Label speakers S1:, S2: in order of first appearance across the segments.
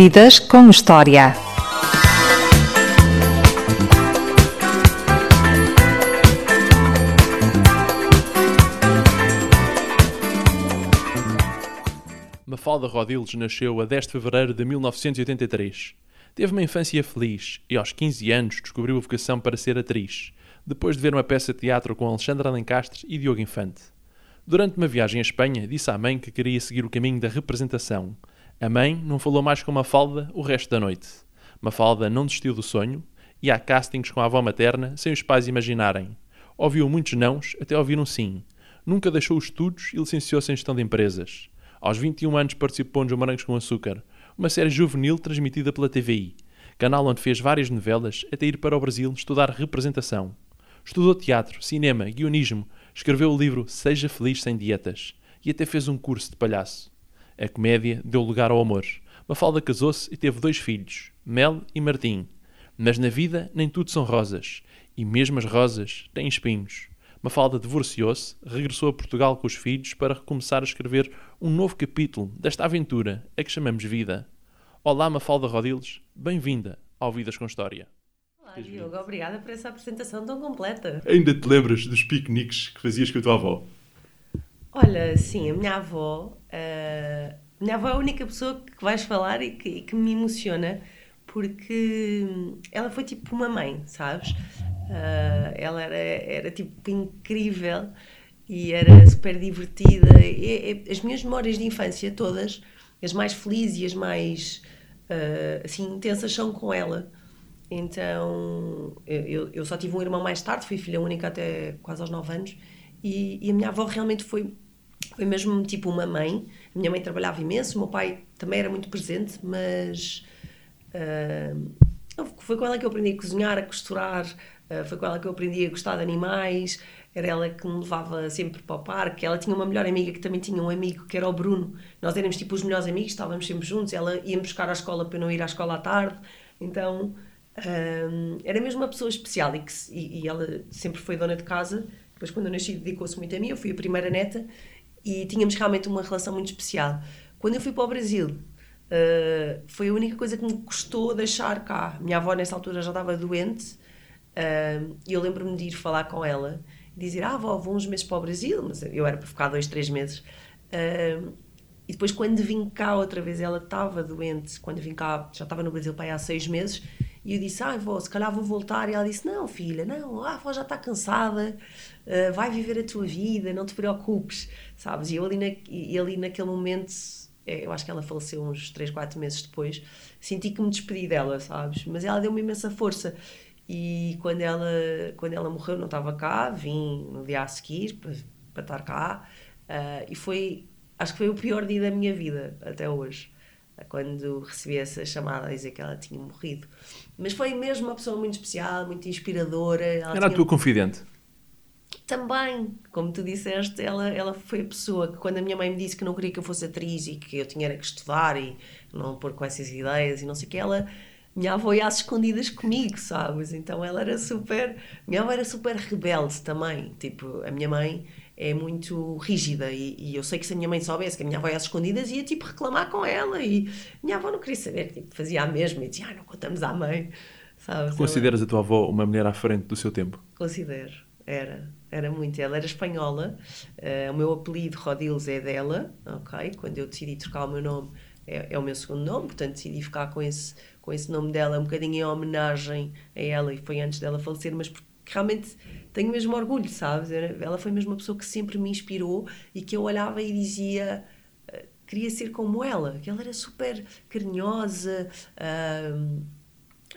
S1: Vidas com História.
S2: Mafalda Rodiles nasceu a 10 de fevereiro de 1983. Teve uma infância feliz e, aos 15 anos, descobriu a vocação para ser atriz, depois de ver uma peça de teatro com Alexandre Alencastre e Diogo Infante. Durante uma viagem à Espanha, disse à mãe que queria seguir o caminho da representação a mãe não falou mais com Mafalda o resto da noite. Mafalda não desistiu do sonho e há castings com a avó materna sem os pais imaginarem. Ouviu muitos nãos até ouvir um sim. Nunca deixou os estudos e licenciou-se em gestão de empresas. Aos 21 anos participou no Morangos com Açúcar, uma série juvenil transmitida pela TVI, canal onde fez várias novelas até ir para o Brasil estudar representação. Estudou teatro, cinema, guionismo, escreveu o livro Seja Feliz Sem Dietas e até fez um curso de palhaço. A comédia deu lugar ao amor. Mafalda casou-se e teve dois filhos, Mel e Martim. Mas na vida nem tudo são rosas, e mesmo as rosas têm espinhos. Mafalda divorciou-se, regressou a Portugal com os filhos para recomeçar a escrever um novo capítulo desta aventura a que chamamos vida. Olá, Mafalda Rodiles, bem-vinda ao Vidas com História.
S3: Olá, Diogo, obrigada por essa apresentação tão completa.
S2: Ainda te lembras dos piqueniques que fazias com a tua avó?
S3: Olha, sim, a minha avó. Uh, minha avó é a única pessoa que vais falar e que, e que, me emociona porque ela foi tipo uma mãe, sabes? Uh, ela era, era tipo incrível e era super divertida. E, e, as minhas memórias de infância todas, as mais felizes e as mais uh, assim intensas, são com ela. Então, eu, eu só tive um irmão mais tarde, fui filha única até quase aos 9 anos, e, e a minha avó realmente foi foi mesmo tipo uma mãe. A minha mãe trabalhava imenso, o meu pai também era muito presente, mas uh, foi com ela que eu aprendi a cozinhar, a costurar, uh, foi com ela que eu aprendi a gostar de animais. Era ela que me levava sempre para o parque. Ela tinha uma melhor amiga que também tinha um amigo que era o Bruno. Nós éramos tipo os melhores amigos, estávamos sempre juntos. Ela ia me buscar à escola para eu não ir à escola à tarde. Então um, era mesmo uma pessoa especial e, que, e, e ela sempre foi dona de casa. Depois, quando eu nasci, dedicou-se muito a mim. Eu fui a primeira neta e tínhamos realmente uma relação muito especial. Quando eu fui para o Brasil, uh, foi a única coisa que me custou deixar cá. Minha avó, nessa altura, já estava doente uh, e eu lembro-me de ir falar com ela e dizer: Ah, avó, vou uns meses para o Brasil, mas eu era para ficar dois, três meses. Uh, e depois, quando vim cá outra vez, ela estava doente. Quando vim cá, já estava no Brasil para aí há seis meses. E eu disse, ah, avó, se calhar vou voltar. E ela disse, não, filha, não, a avó já está cansada, uh, vai viver a tua vida, não te preocupes, sabes? E eu ali, na, e ali naquele momento, é, eu acho que ela faleceu uns 3, 4 meses depois, senti que me despedi dela, sabes? Mas ela deu-me imensa força. E quando ela, quando ela morreu, não estava cá, vim no dia a seguir para, para estar cá. Uh, e foi, acho que foi o pior dia da minha vida até hoje quando recebi essa chamada a dizer que ela tinha morrido. Mas foi mesmo uma pessoa muito especial, muito inspiradora.
S2: Ela Era tinha... a tua confidente?
S3: Também, como tu disseste, ela, ela foi a pessoa que, quando a minha mãe me disse que não queria que eu fosse atriz e que eu tinha que estudar e não pôr com essas ideias e não sei o que, ela, minha avó ia às escondidas comigo, sabes? Então ela era super. Minha avó era super rebelde também. Tipo, a minha mãe é muito rígida e, e, eu sei que se a minha mãe soubesse que a minha avó ia às escondidas ia tipo reclamar com ela e minha avó não queria saber, tipo, fazia a mesma e dizia, ah, não contamos à mãe, sabe?
S2: Consideras a tua avó uma mulher à frente do seu tempo?
S3: Considero, era, era muito, ela era espanhola, uh, o meu apelido Rodiles é dela, ok? Quando eu decidi trocar o meu nome é, é, o meu segundo nome, portanto decidi ficar com esse, com esse nome dela um bocadinho em homenagem a ela e foi antes dela falecer, mas porque realmente tenho mesmo orgulho, sabes? Ela foi mesmo uma pessoa que sempre me inspirou e que eu olhava e dizia uh, queria ser como ela, que ela era super carinhosa,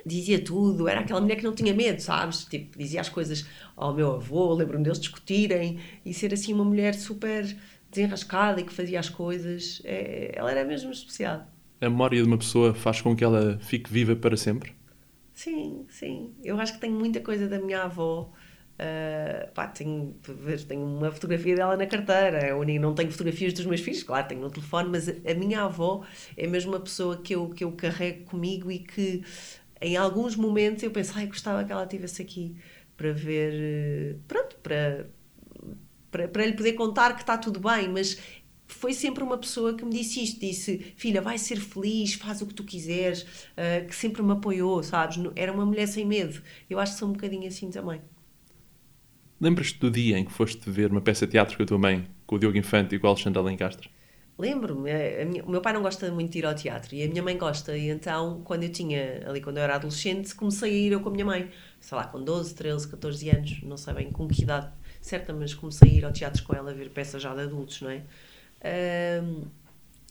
S3: dizia tudo, era aquela mulher que não tinha medo, sabes? Tipo, dizia as coisas ao meu avô, lembro-me deles discutirem e ser assim uma mulher super desenrascada e que fazia as coisas. É, ela era mesmo especial.
S2: A memória de uma pessoa faz com que ela fique viva para sempre?
S3: Sim, sim. Eu acho que tenho muita coisa da minha avó. Uh, pá, tenho, tenho uma fotografia dela na carteira, eu não tenho fotografias dos meus filhos, claro, tenho no telefone, mas a minha avó é mesmo uma pessoa que eu, que eu carrego comigo e que em alguns momentos eu penso, ai, gostava que ela estivesse aqui para ver, pronto, para, para, para lhe poder contar que está tudo bem, mas foi sempre uma pessoa que me disse isto, disse, filha, vai ser feliz, faz o que tu quiseres, uh, que sempre me apoiou, sabes? Era uma mulher sem medo. Eu acho que sou um bocadinho assim também.
S2: Lembras-te do dia em que foste ver uma peça de teatro com a tua mãe, com o Diogo Infante e com o Alexandre Alencastre?
S3: Lembro-me, o meu pai não gosta muito de ir ao teatro e a minha mãe gosta, e então, quando eu tinha, ali quando eu era adolescente, comecei a ir eu com a minha mãe, sei lá, com 12, 13, 14 anos, não sei bem com que idade certa, mas comecei a ir ao teatro com ela a ver peças já de adultos, não é? Um,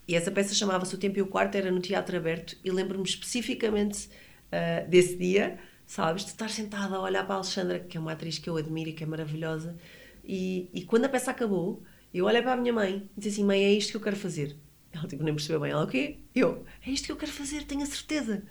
S3: e essa peça chamava-se O Tempo e o Quarto, era no Teatro Aberto, e lembro-me especificamente uh, desse dia, sabes, de estar sentada a olhar para a Alexandra, que é uma atriz que eu admiro e que é maravilhosa, e, e quando a peça acabou, eu olhei para a minha mãe e disse assim: Mãe, é isto que eu quero fazer. Ela tipo, nem percebeu bem. Ela, o quê? Eu, é isto que eu quero fazer, tenho a certeza.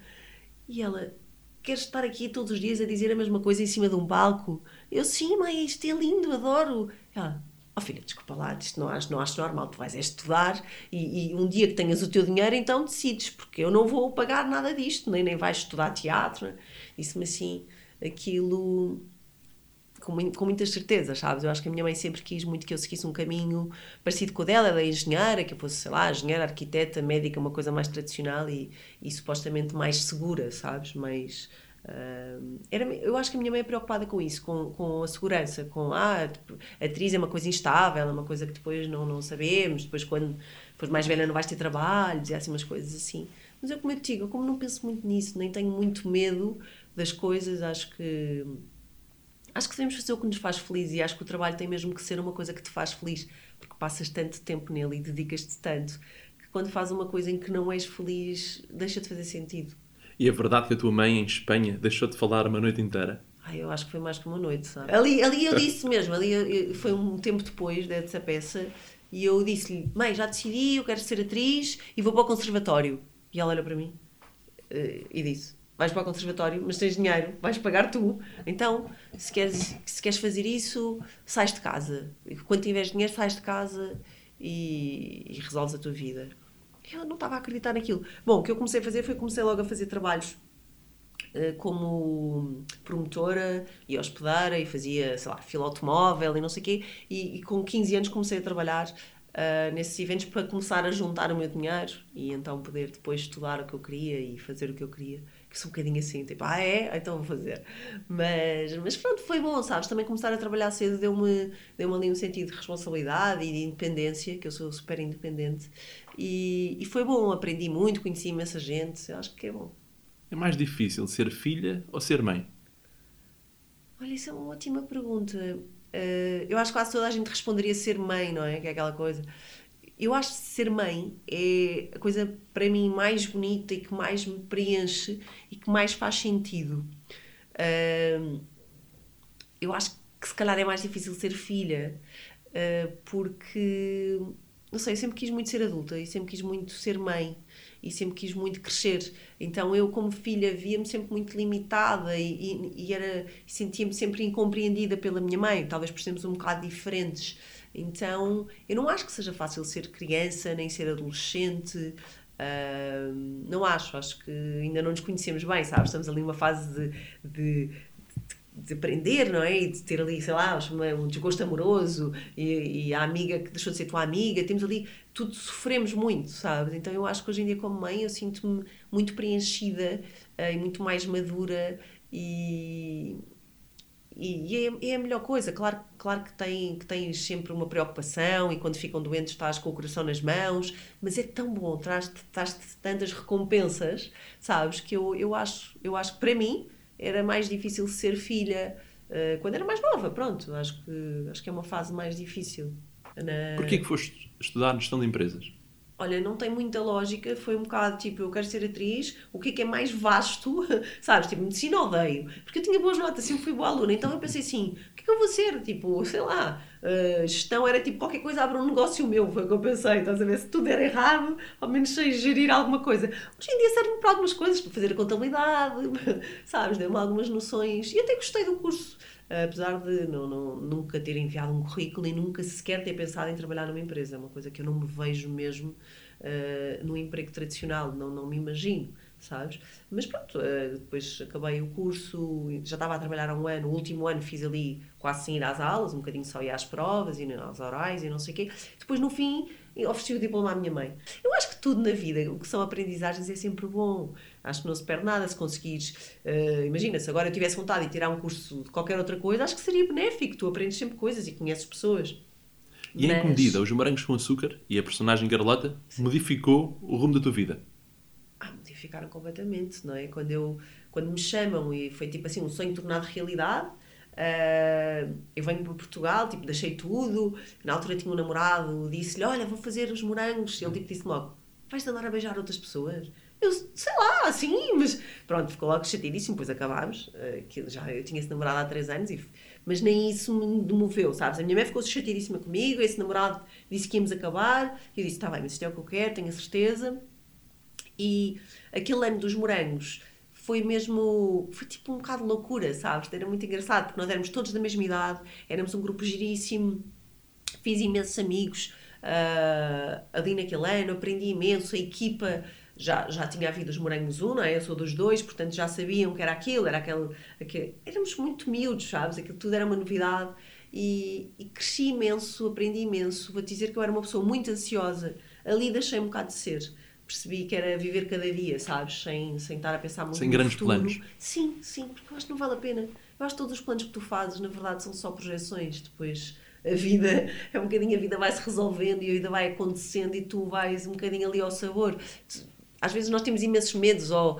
S3: E ela, queres estar aqui todos os dias a dizer a mesma coisa em cima de um palco? Eu, sim, mãe, isto é lindo, adoro. Ela, oh filha, desculpa lá, isto não acho, não acho normal, tu vais é estudar e, e, um dia que tenhas o teu dinheiro, então decides, porque eu não vou pagar nada disto, nem, nem vais estudar teatro. Disse-me assim, aquilo com, com muitas certezas, sabes? Eu acho que a minha mãe sempre quis muito que eu seguisse um caminho parecido com o dela, ela é engenheira, que eu fosse, sei lá, engenheira, arquiteta, médica, uma coisa mais tradicional e, e supostamente mais segura, sabes? Mais. Era, eu acho que a minha mãe é preocupada com isso, com, com a segurança, com ah, tipo, a atriz é uma coisa instável, é uma coisa que depois não, não sabemos, depois quando depois mais velha não vais ter trabalho, dizia assim umas coisas assim. Mas eu como eu te digo, como não penso muito nisso, nem tenho muito medo das coisas, acho que acho que devemos fazer o que nos faz feliz e acho que o trabalho tem mesmo que ser uma coisa que te faz feliz, porque passas tanto tempo nele e dedicas-te tanto que quando fazes uma coisa em que não és feliz, deixa de fazer sentido.
S2: E é verdade que a tua mãe em Espanha deixou de falar uma noite inteira?
S3: Ai, eu acho que foi mais que uma noite, sabe? Ali, ali eu disse mesmo, ali eu, foi um tempo depois dessa peça e eu disse-lhe: Mãe, já decidi, eu quero ser atriz e vou para o conservatório. E ela olhou para mim uh, e disse: vais para o conservatório, mas tens dinheiro, vais pagar tu. Então, se queres, se queres fazer isso, sais de casa. Quando tiveres dinheiro, sais de casa e, e resolves a tua vida. Eu não estava a acreditar naquilo. Bom, o que eu comecei a fazer foi comecei logo a fazer trabalhos uh, como promotora e hospedeira e fazia, sei lá, fila automóvel e não sei o quê. E, e com 15 anos comecei a trabalhar uh, nesses eventos para começar a juntar o meu dinheiro e então poder depois estudar o que eu queria e fazer o que eu queria que sou um bocadinho assim, tipo, ah é? Então vou fazer. Mas, mas pronto, foi bom, sabes? Também começar a trabalhar cedo deu-me deu ali um sentido de responsabilidade e de independência, que eu sou super independente. E, e foi bom, aprendi muito, conheci imensa gente, acho que é bom.
S2: É mais difícil ser filha ou ser mãe?
S3: Olha, isso é uma ótima pergunta. Uh, eu acho que quase toda a gente responderia ser mãe, não é? Que é aquela coisa eu acho que ser mãe é a coisa para mim mais bonita e que mais me preenche e que mais faz sentido. Uh, eu acho que se calhar é mais difícil ser filha, uh, porque não sei, eu sempre quis muito ser adulta e sempre quis muito ser mãe e sempre quis muito crescer. Então eu, como filha, via-me sempre muito limitada e, e, e sentia-me sempre incompreendida pela minha mãe, talvez por sermos um bocado diferentes. Então, eu não acho que seja fácil ser criança nem ser adolescente. Uh, não acho, acho que ainda não nos conhecemos bem, sabes? Estamos ali numa fase de, de, de aprender, não é? E de ter ali, sei lá, um desgosto amoroso e, e, a amiga que deixou de ser tua amiga. Temos ali, tudo sofremos muito, sabes? Então eu acho que hoje em dia, como mãe, eu sinto-me muito preenchida uh, e muito mais madura e e, é, é, a melhor coisa. Claro, claro que, tem, que tens sempre uma preocupação e quando ficam doentes estás com o coração nas mãos, mas é tão bom, traz-te traz tantas recompensas, sabes? Que eu, eu, acho, eu acho que para mim era mais difícil ser filha uh, quando era mais nova. Pronto, acho que, acho que é uma fase mais difícil.
S2: Na... Porquê que foste estudar gestão de empresas?
S3: olha, não tem muita lógica, foi um bocado tipo, eu quero ser atriz, o que é que é mais vasto, sabes? Tipo, medicina odeio, porque eu tinha boas notas, sempre fui boa aluna, então eu pensei assim, o que é que eu vou ser? Tipo, sei lá, uh, gestão era tipo qualquer coisa, abre um negócio meu, foi o que eu pensei, estás a ver? Se tudo era errado, ao menos sei gerir alguma coisa. Hoje em dia serve-me para algumas coisas, para fazer a contabilidade, sabes? Deu-me algumas noções e até gostei do curso apesar de não, não, nunca ter enviado um currículo e nunca sequer ter pensado em trabalhar numa empresa. É uma coisa que eu não me vejo mesmo uh, no emprego tradicional, não, não me imagino, sabes? Mas pronto, uh, depois acabei o curso, já estava a trabalhar há um ano, o último ano fiz ali quase sem ir às aulas, um bocadinho só ia às provas e às orais e não sei o quê. Depois no fim ofereci o diploma à minha mãe. Eu acho que tudo na vida, o que são aprendizagens, é sempre bom. Acho que não se perde nada se conseguires. Uh, imagina, se agora eu tivesse vontade de tirar um curso de qualquer outra coisa, acho que seria benéfico. Tu aprendes sempre coisas e conheces pessoas.
S2: E Mas... em que medida os morangos com açúcar e a personagem Carlota modificou o rumo da tua vida?
S3: Modificaram completamente, não é? Quando, eu, quando me chamam e foi tipo assim um sonho tornado realidade, Uh, eu venho para Portugal, tipo, deixei tudo. Na altura tinha um namorado, disse-lhe: Olha, vou fazer os morangos. Ele tipo, disse logo: Vais andar a beijar outras pessoas? Eu, sei lá, sim, mas pronto, ficou logo chateadíssimo. Depois acabámos. Uh, que já, eu tinha esse namorado há três anos, e, mas nem isso me demoveu, sabes? A minha mãe ficou chateadíssima comigo. Esse namorado disse que íamos acabar. Eu disse: Está bem, mas isto é o que eu quero, tenho a certeza. E aquele ano dos morangos foi mesmo. Foi tipo um bocado loucura, sabes? Era muito engraçado, porque nós éramos todos da mesma idade, éramos um grupo giríssimo, fiz imensos amigos uh, ali naquele ano, aprendi imenso, a equipa. Já, já tinha havido os morangos 1, não é? Eu sou dos dois, portanto já sabiam que era aquilo, era aquele, aquele. Éramos muito miúdos, sabes? Aquilo tudo era uma novidade e, e cresci imenso, aprendi imenso. Vou-te dizer que eu era uma pessoa muito ansiosa, ali deixei um bocado de ser percebi que era viver cada dia, sabes? Sem, sem estar a pensar muito
S2: Sem grandes
S3: futuro.
S2: planos.
S3: Sim, sim, porque eu acho que não vale a pena. Eu acho que todos os planos que tu fazes, na verdade, são só projeções. Depois a vida, é um bocadinho, a vida vai se resolvendo e a vida vai acontecendo e tu vais um bocadinho ali ao sabor. Às vezes nós temos imensos medos ou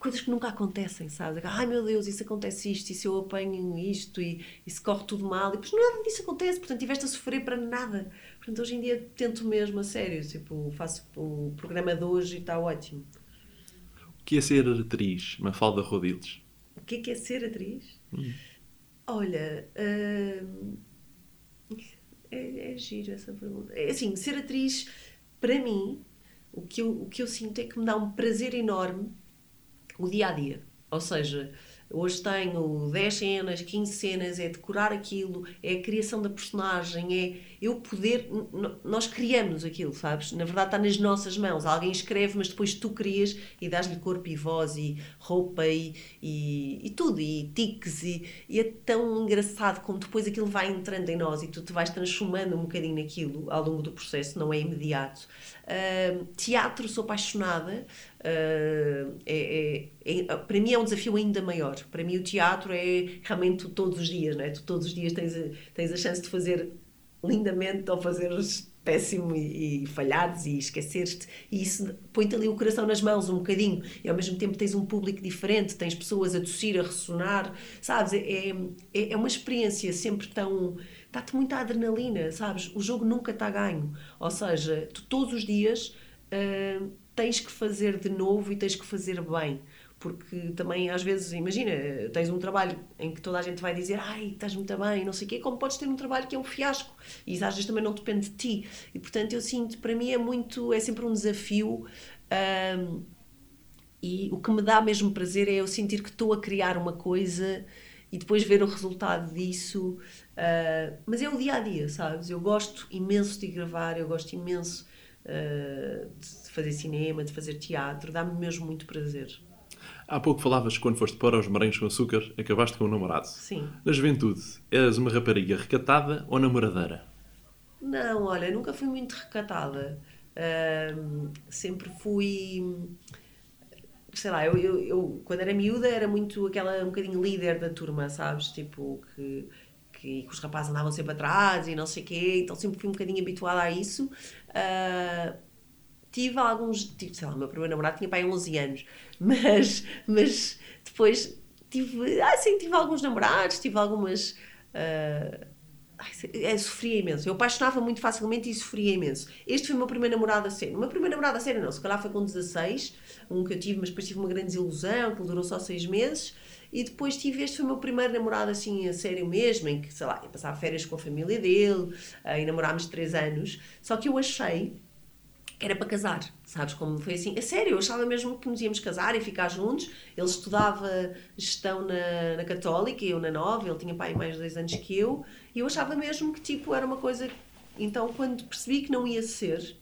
S3: coisas que nunca acontecem, sabes? Ai meu Deus, isso acontece isto, e se eu apanho isto, e, e se corre tudo mal, e depois nada disso acontece, portanto tiveste a sofrer para nada. Portanto, hoje em dia tento mesmo a sério, tipo, faço o programa de hoje e está ótimo.
S2: O que é ser atriz, Mafalda Rodiles?
S3: O que é, que é ser atriz? Hum. Olha, hum, é, é giro essa pergunta. É assim, ser atriz, para mim, o que, eu, o que eu sinto é que me dá um prazer enorme o dia a dia. Ou seja, hoje tenho 10 cenas, 15 cenas, é decorar aquilo, é a criação da personagem, é eu poder. Nós criamos aquilo, sabes? Na verdade está nas nossas mãos. Alguém escreve, mas depois tu crias e dás-lhe corpo e voz e roupa e, e, e tudo, e tiques. E, e, é tão engraçado como depois aquilo vai entrando em nós e tu te vais transformando um bocadinho naquilo ao longo do processo, não é imediato. Uh, teatro, sou apaixonada. Uh, é, é, é, para mim é um desafio ainda maior. Para mim o teatro é realmente todos os dias, não é? Tu todos os dias tens a, tens a chance de fazer lindamente ou fazeres péssimo e, e falhares e esqueceres-te e isso põe-te ali o coração nas mãos um bocadinho e ao mesmo tempo tens um público diferente, tens pessoas a tossir, a ressonar, sabes? É, é, é uma experiência sempre tão... dá-te muita adrenalina, sabes? O jogo nunca está ganho, ou seja, tu todos os dias uh, tens que fazer de novo e tens que fazer bem porque também às vezes, imagina, tens um trabalho em que toda a gente vai dizer ai, estás muito bem, não sei o quê, como podes ter um trabalho que é um fiasco e às vezes também não depende de ti. E portanto eu sinto, para mim é muito, é sempre um desafio um, e o que me dá mesmo prazer é eu sentir que estou a criar uma coisa e depois ver o resultado disso. Uh, mas é o dia a dia, sabes? Eu gosto imenso de gravar, eu gosto imenso uh, de fazer cinema, de fazer teatro, dá-me mesmo muito prazer.
S2: Há pouco falavas que quando foste para os morangos com açúcar acabaste com um namorado.
S3: Sim.
S2: Na juventude, eras uma rapariga recatada ou namoradeira?
S3: Não, olha, nunca fui muito recatada. Uh, sempre fui. Sei lá, eu, eu, eu, quando era miúda era muito aquela um bocadinho líder da turma, sabes? Tipo, que, que, que os rapazes andavam sempre atrás e não sei o quê, então sempre fui um bocadinho habituada a isso. Uh, tive alguns. Tive, sei lá, o meu primeiro namorado tinha pai 11 anos, mas, mas depois tive. Ah, sim, tive alguns namorados, tive algumas. Uh, sofria imenso. Eu apaixonava muito facilmente e sofria imenso. Este foi o meu primeiro namorado a sério. O meu primeiro namorado a sério não, se calhar foi com 16, um que eu tive, mas depois tive uma grande desilusão, que durou só 6 meses. E depois tive este foi o meu primeiro namorado assim a sério mesmo, em que, sei lá, ia passar férias com a família dele, uh, e namorámos 3 anos. Só que eu achei era para casar, sabes como foi assim? A sério, eu achava mesmo que nos íamos casar e ficar juntos. Ele estudava gestão na, na Católica, eu na Nova, ele tinha pai mais dois anos que eu, e eu achava mesmo que tipo era uma coisa. Então, quando percebi que não ia ser,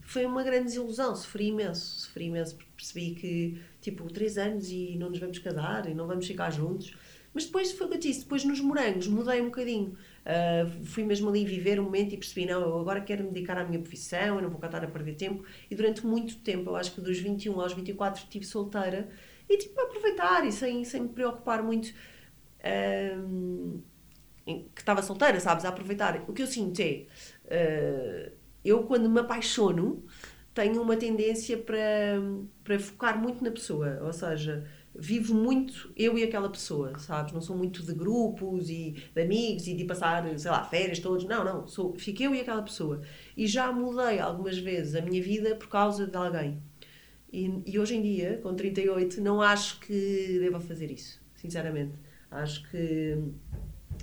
S3: foi uma grande desilusão, sofri imenso, sofri imenso, porque percebi que tipo, três anos e não nos vamos casar e não vamos ficar juntos. Mas depois foi o que eu disse, depois nos morangos mudei um bocadinho. Uh, fui mesmo ali viver um momento e percebi, não, eu agora quero me dedicar à minha profissão, eu não vou cá estar a perder tempo. E durante muito tempo, eu acho que dos 21 aos 24 estive solteira e tipo, aproveitar e sem, sem me preocupar muito uh, que estava solteira, sabes, a aproveitar. O que eu sinto é, uh, eu quando me apaixono, tenho uma tendência para, para focar muito na pessoa, ou seja, vivo muito eu e aquela pessoa, sabes? Não sou muito de grupos e de amigos e de passar, sei lá, férias todos. Não, não. Sou, fico eu e aquela pessoa. E já mudei algumas vezes a minha vida por causa de alguém. E, e hoje em dia, com 38, não acho que deva fazer isso, sinceramente. Acho que,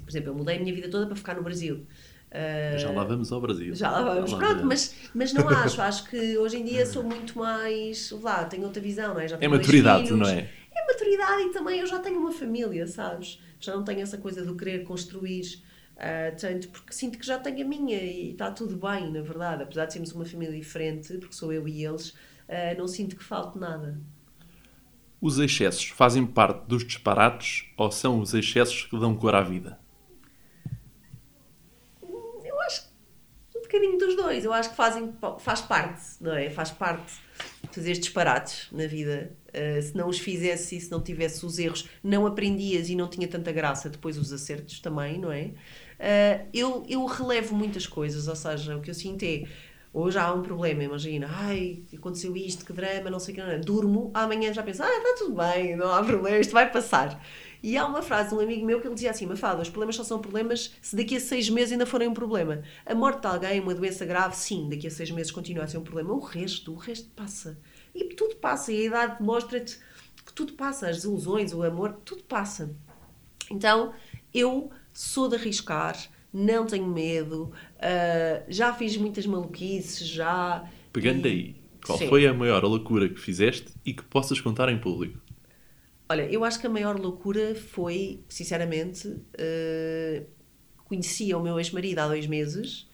S3: por exemplo, eu mudei a minha vida toda para ficar no Brasil.
S2: Uh, já lá vamos ao Brasil.
S3: Já lá vamos. Já lá Pronto, mas, mas não acho. Acho que hoje em dia sou muito mais. Lá, tenho outra visão, não é? Já
S2: é maturidade, não é?
S3: É maturidade e também eu já tenho uma família, sabes? Já não tenho essa coisa do querer construir. Uh, tanto porque sinto que já tenho a minha e está tudo bem, na verdade. Apesar de sermos uma família diferente, porque sou eu e eles, uh, não sinto que falte nada.
S2: Os excessos fazem parte dos disparates ou são os excessos que dão cor à vida?
S3: bocadinho dos dois. Eu acho que fazem, faz parte, não é? Faz parte fazer disparates na vida. Uh, se não os fizesse e se não tivesse os erros, não aprendias e não tinha tanta graça depois os acertos também, não é? Uh, eu, eu relevo muitas coisas, ou seja, o que eu sinto é hoje há um problema, imagina, ai, aconteceu isto, que drama, não sei o que, não, é? durmo, amanhã já penso, ah, está tudo bem, não há problema, isto vai passar. E há uma frase de um amigo meu que ele dizia assim: Mafada, os problemas só são problemas se daqui a seis meses ainda forem um problema. A morte de alguém, uma doença grave, sim, daqui a seis meses continua a ser um problema. O resto, o resto passa. E tudo passa. E a idade mostra-te que tudo passa. As desilusões, o amor, tudo passa. Então, eu sou de arriscar, não tenho medo, uh, já fiz muitas maluquices, já.
S2: Pegando e... aí, qual sim. foi a maior loucura que fizeste e que possas contar em público?
S3: Olha, eu acho que a maior loucura foi, sinceramente, uh, conhecia o meu ex-marido há dois meses,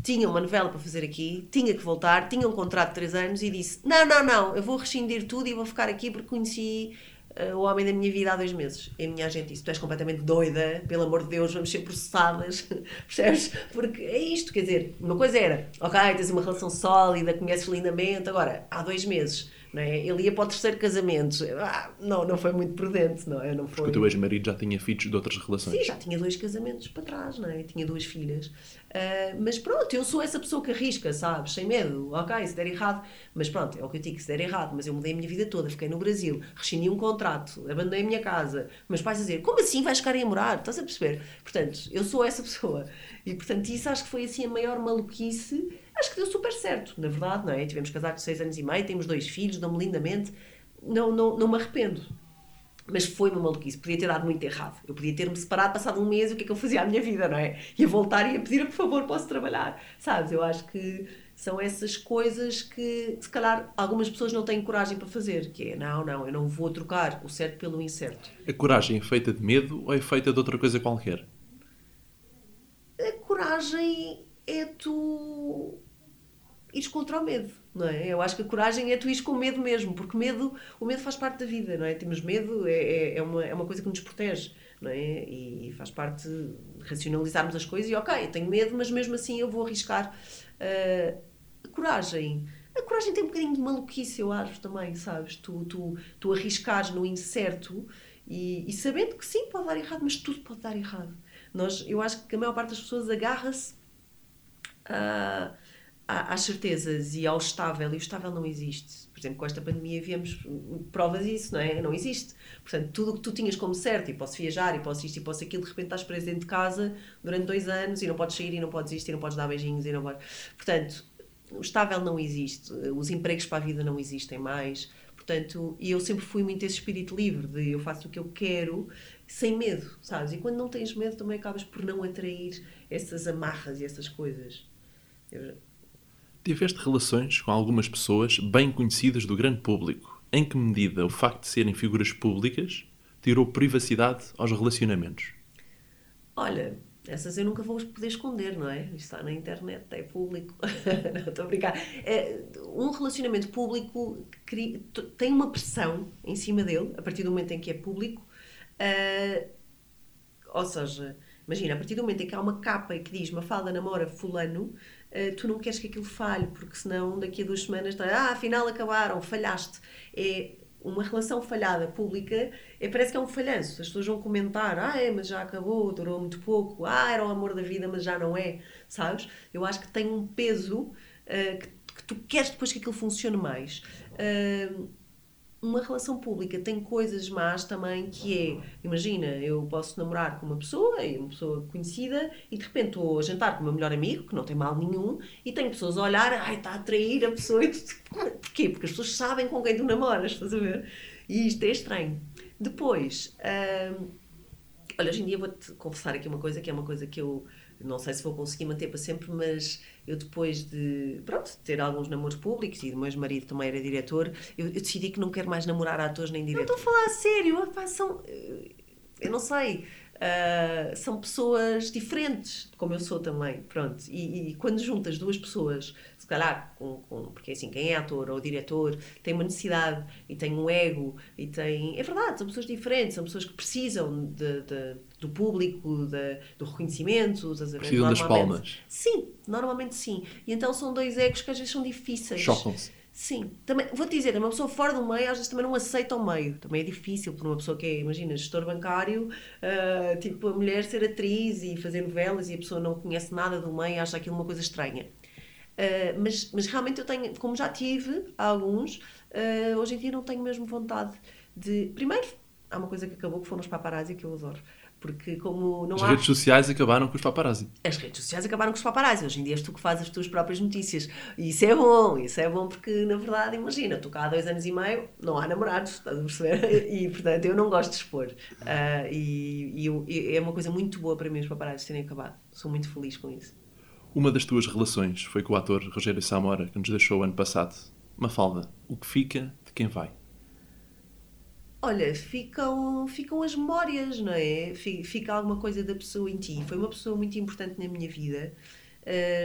S3: tinha uma novela para fazer aqui, tinha que voltar, tinha um contrato de três anos e disse: Não, não, não, eu vou rescindir tudo e vou ficar aqui porque conheci uh, o homem da minha vida há dois meses. E a minha agente disse: Tu és completamente doida, pelo amor de Deus, vamos ser processadas, percebes? Porque é isto, quer dizer, uma coisa era: Ok, tens uma relação sólida, conheces lindamente, agora, há dois meses é? Ele ia para o terceiro casamento. Ah, não, não foi muito prudente, não é? Não foi...
S2: Porque o teu ex-marido já tinha filhos de outras relações.
S3: Sim, já tinha dois casamentos para trás, não é? Tinha duas filhas. Uh, mas pronto, eu sou essa pessoa que arrisca, sabes? Sem medo. Ok, se der errado. Mas pronto, é o que eu digo, se der errado. Mas eu mudei a minha vida toda, fiquei no Brasil, rescindi um contrato, abandonei a minha casa. Meus pais a dizer, como assim vais ficar a morar? Estás a perceber? Portanto, eu sou essa pessoa. E portanto, isso acho que foi assim a maior maluquice acho que deu super certo, na verdade, não é? Tivemos casado de seis anos e meio, temos dois filhos, dão-me lindamente, não, não, não me arrependo. Mas foi uma maluquice, podia ter dado muito errado. Eu podia ter-me separado, passado um mês, o que é que eu fazia à minha vida, não é? Ia voltar e ia pedir, por favor, posso trabalhar. Sabes? Eu acho que são essas coisas que, se calhar, algumas pessoas não têm coragem para fazer. Que é, não, não, eu não vou trocar o certo pelo incerto.
S2: A coragem é feita de medo ou é feita de outra coisa qualquer?
S3: A coragem é tu ires contra o medo, não é? Eu acho que a coragem é tu ires com medo mesmo, porque medo, o medo faz parte da vida, não é? Temos medo, é, é, é uma, é uma coisa que nos protege, não é? E faz parte racionalizarmos as coisas e, ok, eu tenho medo, mas mesmo assim eu vou arriscar. Uh, coragem. A coragem tem um bocadinho de maluquice, eu acho, também, sabes? Tu, tu, tu arriscares no incerto e, e sabendo que sim, pode dar errado, mas tudo pode dar errado. Nós, eu acho que a maior parte das pessoas agarra-se a às certezas e ao estável, e o estável não existe. Por exemplo, com esta pandemia viemos provas disso, não é? Não existe. Portanto, tudo o que tu tinhas como certo, e posso viajar, e posso isto, e posso aquilo, de repente estás preso dentro de casa durante dois anos, e não podes sair, e não podes isto, e não podes dar beijinhos, e não podes... Portanto, o estável não existe, os empregos para a vida não existem mais. Portanto, e eu sempre fui muito esse espírito livre, de eu faço o que eu quero, sem medo, sabes? E quando não tens medo, também acabas por não atrair essas amarras e essas coisas. Eu,
S2: Tiveste relações com algumas pessoas bem conhecidas do grande público. Em que medida o facto de serem figuras públicas tirou privacidade aos relacionamentos?
S3: Olha, essas eu nunca vou poder esconder, não é? Isto está na internet, é público. não, estou a brincar. É, um relacionamento público tem uma pressão em cima dele, a partir do momento em que é público, uh, Ou seja, imagina, a partir do momento em que há uma capa que diz Mafalda namora fulano, uh, tu não queres que aquilo falhe, porque senão daqui a duas semanas, ah, afinal acabaram, falhaste. É uma relação falhada pública, é, parece que é um falhanço. As pessoas vão comentar, ah, é, mas já acabou, durou muito pouco, ah, era o amor da vida, mas já não é, sabes? Eu acho que tem um peso uh, que, que, tu queres depois que aquilo funcione mais. Uh, uma relação pública tem coisas más também que é, imagina, eu posso namorar com uma pessoa, uma pessoa conhecida, e de repente estou a jantar com o meu melhor amigo, que não tem mal nenhum, e tenho pessoas a olhar, ai, está a atrair a pessoa. Porquê? Porque as pessoas sabem com quem tu namoras, estás a ver? E isto é estranho. Depois, hum, olha, hoje em dia vou-te confessar aqui uma coisa que é uma coisa que eu não sei se vou conseguir manter para sempre, mas eu depois de, pronto, ter alguns namoros públicos e o meu marido também era diretor, eu, eu, decidi que não quero mais namorar atores nem diretores. Não estou a falar a sério, são, eu não sei, uh, são pessoas diferentes, como eu sou também, pronto. E, e quando juntas duas pessoas calhar, com, com, porque assim, quem é ator ou diretor tem uma necessidade e tem um ego e tem. É verdade, são pessoas diferentes, são pessoas que precisam de, de do público, do reconhecimento, das
S2: Precisam das palmas.
S3: Sim, normalmente sim. E então são dois egos que às vezes são difíceis.
S2: Chocam-se.
S3: Sim, também, vou-te dizer, uma pessoa fora do meio às vezes também não aceita o meio. Também é difícil para uma pessoa que é, imagina, gestor bancário, uh, tipo a mulher ser atriz e fazer novelas e a pessoa não conhece nada do meio acha aquilo uma coisa estranha. Uh, mas, mas realmente eu tenho, como já tive alguns, uh, hoje em dia não tenho mesmo vontade de. Primeiro, há uma coisa que acabou que foram os paparazzi que eu adoro. Porque como não
S2: As
S3: há...
S2: redes sociais acabaram com os paparazzi.
S3: As redes sociais acabaram com os paparazzi. Hoje em dia és tu que fazes as tuas próprias notícias. E isso é bom, isso é bom porque, na verdade, imagina, tu cá há dois anos e meio não há namorados, estás a perceber? E, portanto, eu não gosto de expor. Uh, e, e, e é uma coisa muito boa para mim os paparazzi terem acabado. Sou muito feliz com isso.
S2: Uma das tuas relações foi com o ator Rogério Samora, que nos deixou ano passado. Mafalda, o que fica de quem vai?
S3: Olha, ficam, ficam as memórias, não é? Fica alguma coisa da pessoa em ti. Foi uma pessoa muito importante na minha vida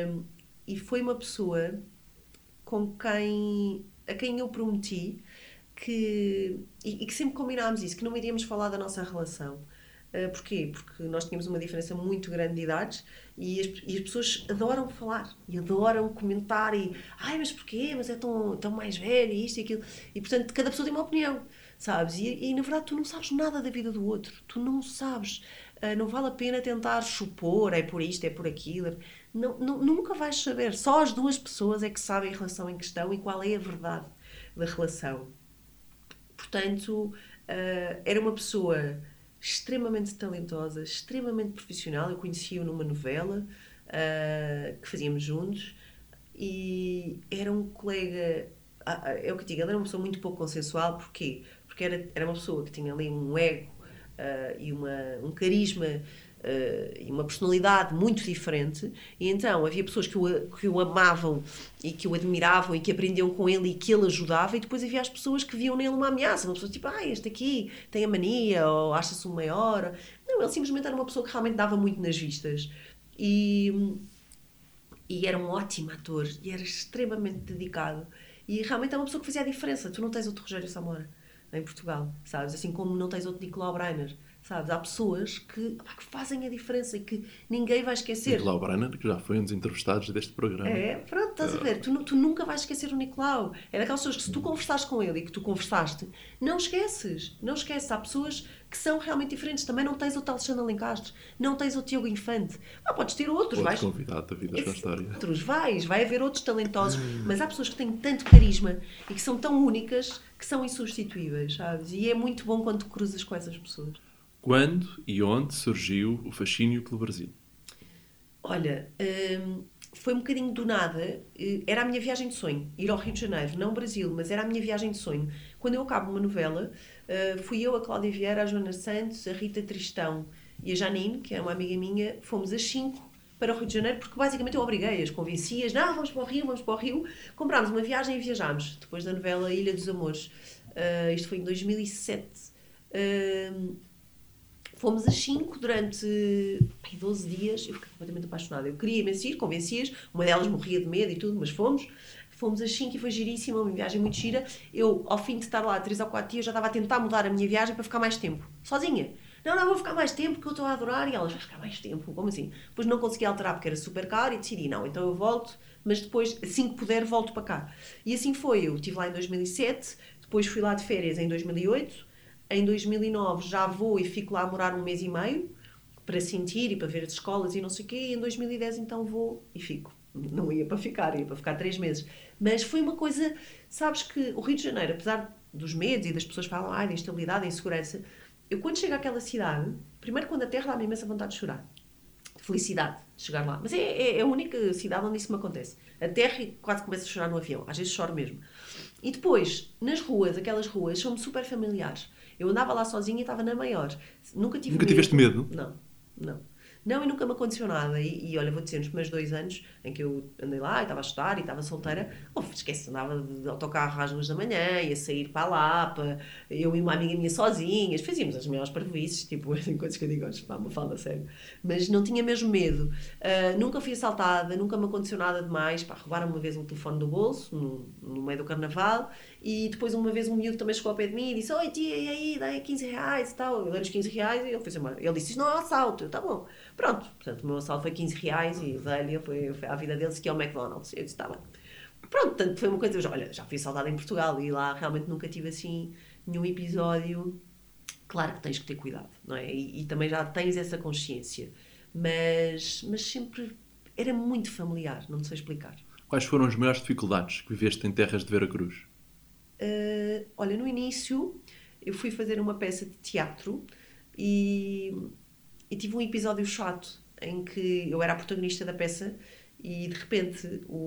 S3: um, e foi uma pessoa com quem, a quem eu prometi que, e, e que sempre combinámos isso, que não iríamos falar da nossa relação. Uh, porquê? Porque nós tínhamos uma diferença muito grande de idades e as, e as, pessoas adoram falar e adoram comentar e ai, mas porquê? Mas é tão, tão mais velho e isto e aquilo. E portanto, cada pessoa tem uma opinião, sabes? E, e na verdade tu não sabes nada da vida do outro, tu não sabes. Uh, não vale a pena tentar supor, é por isto, é por aquilo. Não, não, nunca vais saber. Só as duas pessoas é que sabem a relação em questão e qual é a verdade da relação. Portanto, uh, era uma pessoa extremamente talentosa, extremamente profissional. Eu conheci-o numa novela uh, que fazíamos juntos e era um colega. É o que digo, ele era uma pessoa muito pouco consensual. Porquê? Porque era, era uma pessoa que tinha ali um ego uh, e uma, um carisma uh, e uma personalidade muito diferente, e então havia pessoas que o, que o amavam e que o admiravam e que aprendiam com ele e que ele ajudava, e depois havia as pessoas que viam nele uma ameaça, uma pessoa tipo, ah, este aqui tem a mania, ou acha-se um maior. Não, ele simplesmente era uma pessoa que realmente dava muito nas vistas. E, e era um ótimo ator, e era extremamente dedicado. E realmente é uma pessoa que fazia a diferença. Tu não tens outro Rogério Samora em Portugal, sabes? Assim como não tens outro Nicolau Breiner. Sabes? Há pessoas que, que, fazem a diferença e que ninguém vai esquecer.
S2: Nicolau Brenner, que já foi um dos entrevistados deste programa.
S3: É, pronto, estás a ver. Tu, tu nunca vais esquecer o Nicolau. É daquelas pessoas que se tu conversaste com ele e que tu conversaste, não esqueces. Não esqueces. Há pessoas que são realmente diferentes. Também não tens o tal Alexandre Alencastre, não tens o Tiago Infante. Ah, podes ter outros,
S2: Outro
S3: vais.
S2: convidado da vida com história.
S3: Outros, vais. Vai haver outros talentosos. mas há pessoas que têm tanto carisma e que são tão únicas que são insubstituíveis, sabes? E é muito bom quando cruzas com essas pessoas.
S2: Quando e onde surgiu o fascínio pelo Brasil?
S3: Olha, hum, foi um bocadinho do nada. Eh, era a minha viagem de sonho, ir ao Rio de Janeiro, não ao Brasil, mas era a minha viagem de sonho. Quando eu acabo uma novela, eh, fui eu, a Cláudia Vieira, a Joana Santos, a Rita Tristão e a Janine, que é uma amiga minha, fomos às 5 para o Rio de Janeiro, porque basicamente eu obriguei-as, convenci-as, não, vamos para o Rio, vamos para o Rio. Comprámos uma viagem e viajámos, depois da novela Ilha dos Amores. Uh, isto foi em 2007. Uh, Fomos às 5 durante ai, 12 dias. Eu fiquei completamente apaixonada. Eu queria imenso ir, convenci-as. Uma delas morria de medo e tudo, mas fomos. Fomos às 5 e foi giríssima, uma viagem muito gira. Eu, ao fim de estar lá 3 ou 4 dias, já estava a tentar mudar a minha viagem para ficar mais tempo. Sozinha. não, não, vou ficar mais tempo porque eu estou a adorar. E ela, vai ficar mais tempo? Como assim? Depois não consegui alterar porque era super caro e decidi, não, então eu volto, mas depois, assim que puder, volto para cá. E assim foi. Eu estive lá em 2007, depois fui lá de férias em 2008. Em 2009 já vou e fico lá a morar um mês e meio para sentir e para ver as escolas e não sei o quê. E em 2010 então vou e fico. Não ia para ficar, ia para ficar três meses. Mas foi uma coisa, sabes que o Rio de Janeiro, apesar dos medos e das pessoas falam ah, da instabilidade, da insegurança, eu quando chego àquela cidade, primeiro quando a terra dá-me imensa vontade de chorar. Felicidade de chegar lá. Mas é, é, é, a única cidade onde isso me acontece. A terra quase começa a chorar no avião. Às vezes choro mesmo. E depois, nas ruas, aquelas ruas são-me super familiares. Eu andava lá sozinha e estava na maior. Nunca tive
S2: Nunca
S3: medo.
S2: tiveste medo?
S3: Não, não. Não, e nunca me aconteceu nada. E, e olha, vou dizer, nos primeiros dois anos em que eu andei lá e estava a estudar e estava solteira, esquece, andava de autocarro às duas da manhã, ia sair para a Lapa, eu e uma amiga minha sozinhas, fazíamos as maiores parvoices, tipo, assim, coisas que eu digo, pá, uma falda sério. Mas não tinha mesmo medo. Uh, nunca fui assaltada, nunca me aconteceu nada demais. Pá, roubaram uma vez um telefone do bolso, no, no meio do carnaval, e depois uma vez um miúdo também chegou ao pé de mim e disse, oi tia, e aí, dá 15 reais e tal. Eu dei os 15 reais e ele fez uma... Ele disse, isso não é um assalto. Eu, tá bom. Pronto, portanto, o meu assalto foi 15 reais e dei-lhe, foi, foi à vida dele, que é o McDonald's. Eu disse, está bem. Pronto, portanto, foi uma coisa, eu já, olha, já fui assaltada em Portugal e lá realmente nunca tive assim nenhum episódio. Claro que tens que ter cuidado, não é? E, e também já tens essa consciência. Mas, mas sempre era muito familiar, não sei explicar.
S2: Quais foram as maiores dificuldades que viveste em terras de Veracruz?
S3: Uh, olha, no início eu fui fazer uma peça de teatro e e tive um episódio chato em que eu era a protagonista da peça e de repente o,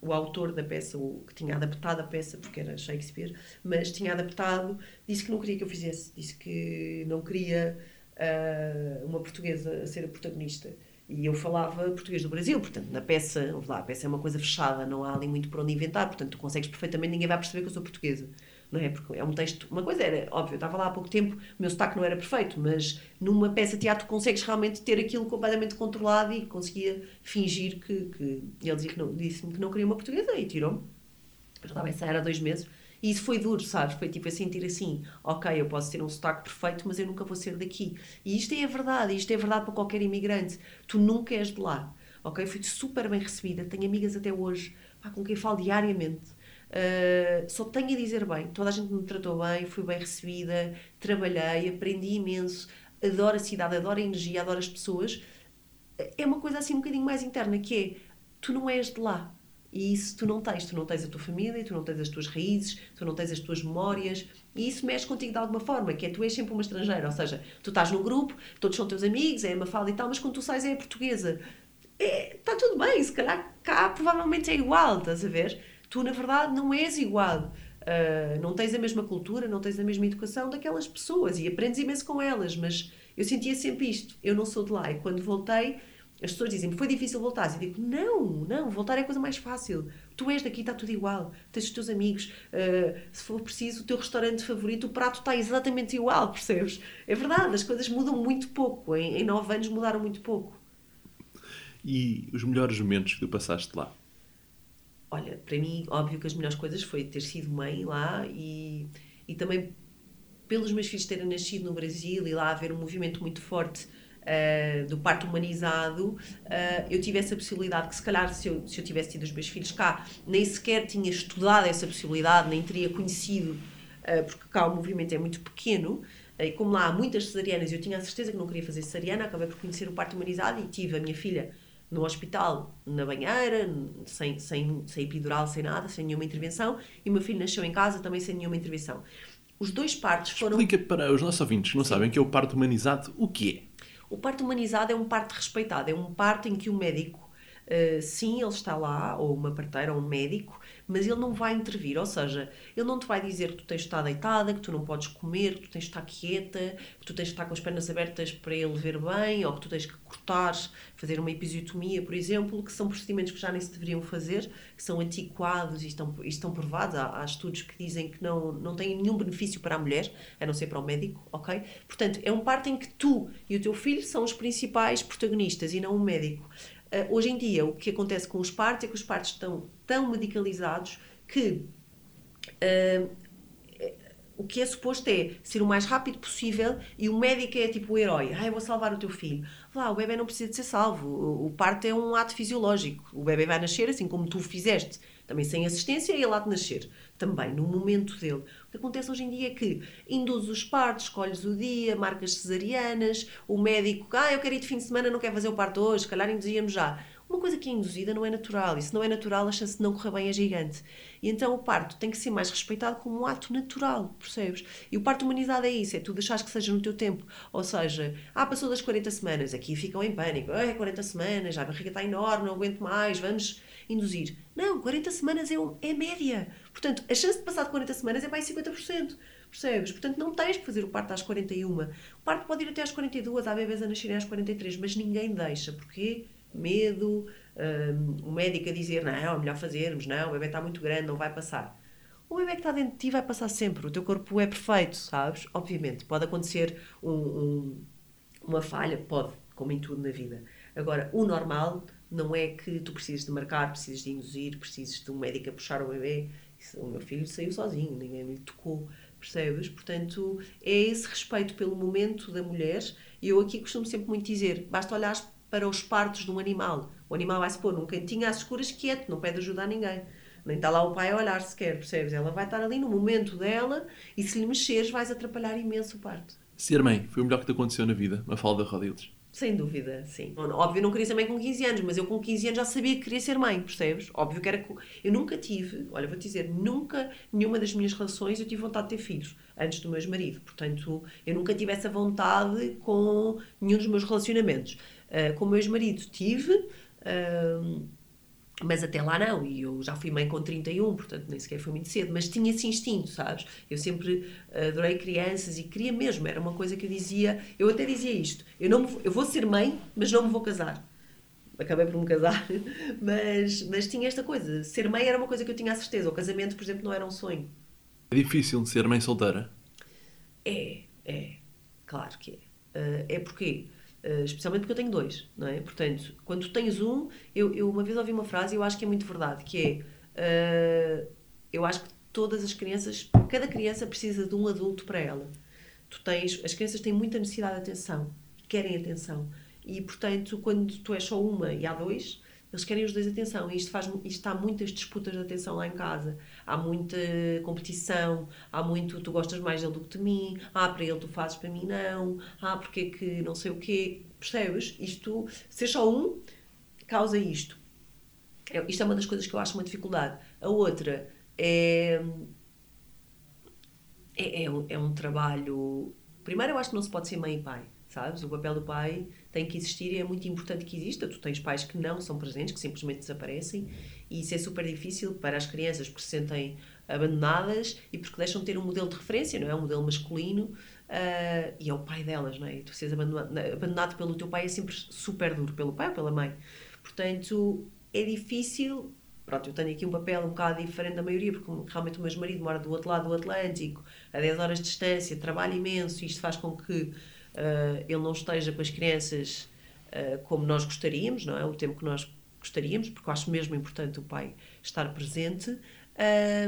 S3: o, o autor da peça, o que tinha adaptado a peça, porque era Shakespeare, mas tinha adaptado, disse que não queria que eu fizesse, disse que não queria uh, uma portuguesa ser a protagonista. E eu falava português do Brasil, portanto, na peça, lá, a peça é uma coisa fechada, não há ali muito por onde inventar, portanto, tu consegues perfeitamente, ninguém vai perceber que eu sou portuguesa não é? Porque é um texto. Uma coisa era, óbvio, eu estava lá há pouco tempo, o meu sotaque não era perfeito, mas numa peça de teatro consegues realmente ter aquilo completamente controlado e conseguia fingir que. que ele dizia que não, disse-me que não queria uma portuguesa e tirou-me. Eu estava a ensaiar há dois meses. E isso foi duro, sabes? Foi tipo a sentir assim: ok, eu posso ter um sotaque perfeito, mas eu nunca vou ser daqui. E isto é a verdade, isto é verdade para qualquer imigrante. Tu nunca és de lá, ok? Fui super bem recebida, tenho amigas até hoje pá, com quem falo diariamente Uh, só tenho a dizer bem, toda a gente me tratou bem, fui bem recebida, trabalhei, aprendi imenso, adoro a cidade, adoro a energia, adoro as pessoas. É uma coisa assim um bocadinho mais interna, que é, tu não és de lá. E isso tu não tens. Tu não tens a tua família, tu não tens as tuas raízes, tu não tens as tuas memórias. E isso mexe contigo de alguma forma, que é tu és sempre uma estrangeira. Ou seja, tu estás num grupo, todos são teus amigos, é uma fala e tal, mas quando tu sais é a portuguesa. Está é, tá tudo bem, se calhar cá provavelmente é igual, estás a ver? tu na verdade não és igual. Uh, não tens a mesma cultura, não tens a mesma educação daquelas pessoas e aprendes imenso com elas, mas eu sentia sempre isto. Eu não sou de lá e quando voltei, as pessoas dizem-me foi difícil voltar. Eu digo: não, não, voltar é a coisa mais fácil. Tu és daqui, está tudo igual. Tens os teus amigos, uh, se for preciso, o teu restaurante favorito, o prato está exatamente igual, percebes? É verdade, as coisas mudam muito pouco. Em, em nove anos mudaram muito pouco.
S2: E os melhores momentos que tu passaste lá?
S3: olha, para mim, óbvio que as melhores coisas foi ter sido mãe lá e, e também pelos meus filhos terem nascido no Brasil e lá haver um movimento muito forte uh, do parto humanizado, uh, eu tive essa possibilidade que se calhar se eu, se eu tivesse tido os meus filhos cá, nem sequer tinha estudado essa possibilidade, nem teria conhecido, uh, porque cá o movimento é muito pequeno, e como lá há muitas cesarianas, eu tinha a certeza que não queria fazer cesariana, acabei por conhecer o parto humanizado e tive a minha filha no hospital, na banheira, sem, sem, sem epidural, sem nada, sem nenhuma intervenção, e o meu filho nasceu em casa também sem nenhuma intervenção. Os dois partos foram.
S2: Explica para os nossos ouvintes que não Sim. sabem que é o parto humanizado, o que é?
S3: O parto humanizado é um parto respeitado, é um parto em que o médico, uh, sim, ele está lá, ou uma parteira, ou um médico, mas ele não vai intervir, ou seja, ele não te vai dizer que tu tens de estar deitada, que tu não podes comer, que tu tens de estar quieta, que tu tens de estar com as pernas abertas para ele ver bem, ou que tu tens que cortar, fazer uma episiotomia, por exemplo, que são procedimentos que já nem se deveriam fazer, que são antiquados e estão, e estão provados. Há, há estudos que dizem que não, não têm nenhum benefício para a mulher, a não ser para o médico, ok? Portanto, é um parto em que tu e o teu filho são os principais protagonistas e não o médico. Uh, hoje em dia, o que acontece com os partos é que os partos estão tão medicalizados que uh, o que é suposto é ser o mais rápido possível e o médico é tipo o herói. Ah, eu vou salvar o teu filho. Lá, o bebê não precisa de ser salvo. O, parto é um ato fisiológico. O bebê vai nascer assim como tu o fizeste, também sem assistência, e ele há de nascer. Também, no momento dele. O que acontece hoje em dia é que induz os partos, escolhes o dia, marcas cesarianas, o médico, ah, eu quero ir de fim de semana, não quero fazer o parto hoje, se calhar induzíamos já. Uma coisa que é induzida não é natural, e se não é natural, a chance de não correr bem é gigante. E então o parto tem que ser mais respeitado como um ato natural, percebes? E o parto humanizado é isso, é tu deixares que seja no teu tempo. Ou seja, ah, passou das 40 semanas, aqui ficam em pânico, ah, 40 semanas, a barriga está enorme, não aguento mais, vamos induzir. Não, 40 semanas é, um, é média. Portanto, a chance de passar de 40 semanas é mais 50%. Percebes? Portanto, não tens que fazer o parto às 41. O parto pode ir até às 42, há bebês a nascerem às 43, mas ninguém deixa. Porquê? Medo, um, o médico a dizer, não, é melhor fazermos, não, o bebê está muito grande, não vai passar. O bebê que está dentro de ti vai passar sempre, o teu corpo é perfeito, sabes? Obviamente, pode acontecer um, um, uma falha, pode, como em tudo na vida. Agora, o normal não é que tu precises de marcar, precises de induzir, precises de um médico a puxar o bebê. O meu filho saiu sozinho, ninguém lhe tocou, percebes? Portanto, é esse respeito pelo momento da mulher. E eu aqui costumo sempre muito dizer: basta olhar para os partos de um animal. O animal vai se pôr num cantinho às escuras quieto, não pede ajuda a ninguém. Nem está lá o pai a olhar sequer, percebes? Ela vai estar ali no momento dela e se lhe mexeres vais atrapalhar imenso o parto.
S2: Ser mãe foi o melhor que te aconteceu na vida, Mafalda Rodiles?
S3: Sem dúvida, sim. Óbvio, eu não queria ser mãe com 15 anos, mas eu com 15 anos já sabia que queria ser mãe, percebes? Óbvio que era. Eu nunca tive, olha, vou-te dizer, nunca, nenhuma das minhas relações eu tive vontade de ter filhos, antes do meu ex-marido. Portanto, eu nunca tive essa vontade com nenhum dos meus relacionamentos. Uh, com o meu ex-marido tive. Uh, mas até lá não, e eu já fui mãe com 31, portanto nem sequer foi muito cedo, mas tinha esse instinto, sabes? Eu sempre adorei crianças e queria mesmo, era uma coisa que eu dizia, eu até dizia isto, eu, não me, eu vou ser mãe, mas não me vou casar. Acabei por me casar, mas, mas tinha esta coisa, ser mãe era uma coisa que eu tinha a certeza, o casamento, por exemplo, não era um sonho.
S2: É difícil ser mãe solteira?
S3: É, é, claro que é. Uh, é porque Uh, especialmente porque eu tenho dois, não é? Portanto, quando tens um, eu, eu uma vez ouvi uma frase e eu acho que é muito verdade, que é, uh, eu acho que todas as crianças, cada criança precisa de um adulto para ela. Tu tens, as crianças têm muita necessidade de atenção, querem atenção, e portanto, quando tu és só uma e há dois, eles querem os dois atenção e isto, faz, isto há muitas disputas de atenção lá em casa. Há muita competição, há muito tu gostas mais dele do que de mim, ah, para ele tu fazes, para mim não, ah, porque é que não sei o quê. Percebes? Isto, ser só um, causa isto. É, isto é uma das coisas que eu acho uma dificuldade. A outra é, é, é, um, é um trabalho. Primeiro, eu acho que não se pode ser mãe e pai, sabes? O papel do pai tem que existir e é muito importante que exista. Tu tens pais que não são presentes, que simplesmente desaparecem, e isso é super difícil para as crianças porque se sentem abandonadas e porque deixam de ter um modelo de referência, não é? Um modelo masculino, uh, e é o pai delas, não é? E tu seres abandonado, abandonado pelo teu pai é sempre super duro, pelo pai ou pela mãe. Portanto, é difícil. Pronto, eu tenho aqui um papel um bocado diferente da maioria, porque realmente o meu marido mora do outro lado do Atlântico, a 10 horas de distância, trabalha imenso, e isto faz com que uh, ele não esteja com as crianças uh, como nós gostaríamos, não é? O tempo que nós gostaríamos, porque eu acho mesmo importante o pai estar presente.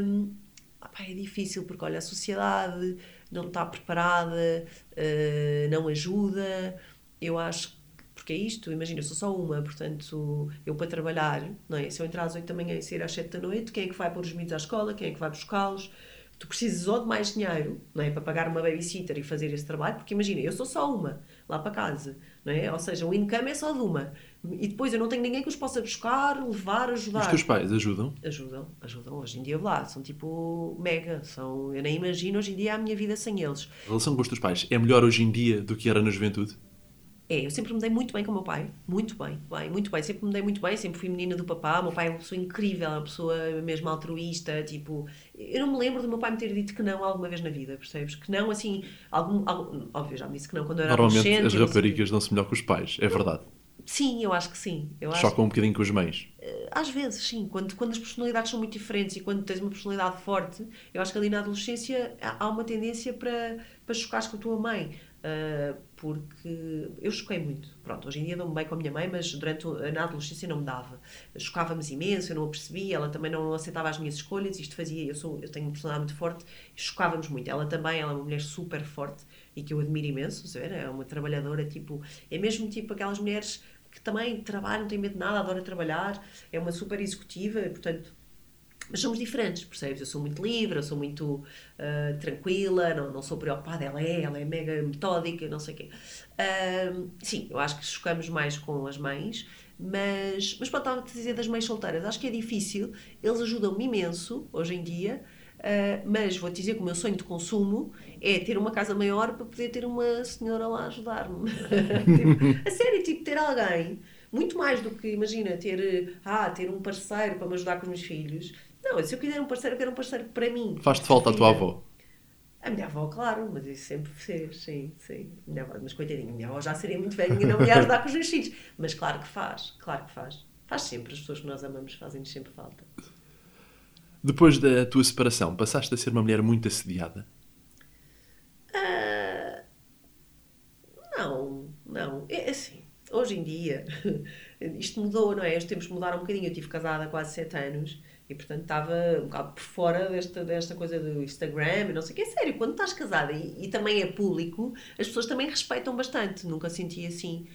S3: Um, opa, é difícil porque, olha, a sociedade não está preparada, uh, não ajuda. Eu acho porque é isto, imagina, eu sou só uma, portanto, eu para trabalhar, não é? Se eu entrar às 8 da manhã e sair às 7 da noite, quem é que vai pôr os miúdos à escola? Quem é que vai buscá-los? tu precisas ou de mais dinheiro, não é? Para pagar uma babysitter e fazer esse trabalho, porque imagina, eu sou só uma lá para casa, não é? Ou seja, o income é só de uma. E depois eu não tenho ninguém que os possa buscar, levar, ajudar.
S2: Os teus pais ajudam?
S3: Ajudam, ajudam. Hoje em dia lá, são tipo mega. São, eu nem imagino hoje em dia a minha vida sem eles.
S2: A relação com os teus pais é melhor hoje em dia do que era na juventude?
S3: É, eu sempre me dei muito bem com o meu pai, muito bem, bem, muito bem, sempre me dei muito bem, sempre fui menina do papá, o meu pai é uma pessoa incrível, é uma pessoa mesmo altruísta, tipo, eu não me lembro do meu pai me ter dito que não alguma vez na vida, percebes? Que não, assim, algum, algum óbvio, já me disse que não quando eu era
S2: Normalmente as raparigas dão-se melhor com os pais, é verdade.
S3: Sim, eu acho que sim. Eu
S2: Chocam acho... um bocadinho com os mães.
S3: Eh, às vezes, sim. Quando, quando as personalidades são muito diferentes e quando tens uma personalidade forte, eu acho que ali na adolescência há uma tendência para, para chocares com a tua mãe. Uh, porque eu choquei muito. Pronto, hoje em dia dou-me bem com a minha mãe, mas durante na adolescência não me dava. Chocava-me imenso, eu não a percebia, ela também não aceitava as minhas escolhas, isto fazia, eu, sou, eu tenho uma personalidade muito forte, chocava-nos muito. Ela também, ela é uma mulher super forte e que eu admiro imenso, saber? é uma trabalhadora, tipo, é mesmo tipo aquelas mulheres que também trabalham, não têm medo de nada, adora trabalhar, é uma super executiva, portanto mas somos diferentes, percebes? Eu sou muito livre, eu sou muito uh, tranquila, não, não sou preocupada. Ela é, ela é mega metódica, não sei o quê. Uh, sim, eu acho que chocamos mais com as mães, mas, mas pronto, estava a dizer das mães solteiras. Acho que é difícil, eles ajudam-me imenso hoje em dia, uh, mas vou-te dizer que o meu sonho de consumo é ter uma casa maior para poder ter uma senhora lá a ajudar-me. tipo, a sério, tipo, ter alguém muito mais do que, imagina, ter, ah, ter um parceiro para me ajudar com os meus filhos. Não, se eu quiser um parceiro, eu quero um parceiro para mim.
S2: Faz-te falta a tua avó?
S3: A minha avó, claro, mas isso sempre fez, sim, sim. Minha avó, mas coitadinha, minha avó já seria muito velha e não me ia ajudar com os meus filhos. Mas claro que faz, claro que faz. Faz sempre, as pessoas que nós amamos fazem-nos sempre falta.
S2: Depois da tua separação, passaste a ser uma mulher muito assediada?
S3: Uh, não, não. É assim, hoje em dia, isto mudou, não é? Os tempos mudaram um bocadinho. Eu tive casada há quase sete anos e portanto estava um bocado por fora desta, desta coisa do Instagram e não sei o que. É sério, quando estás casada e, e, também é público, as pessoas também respeitam bastante. Nunca senti assim.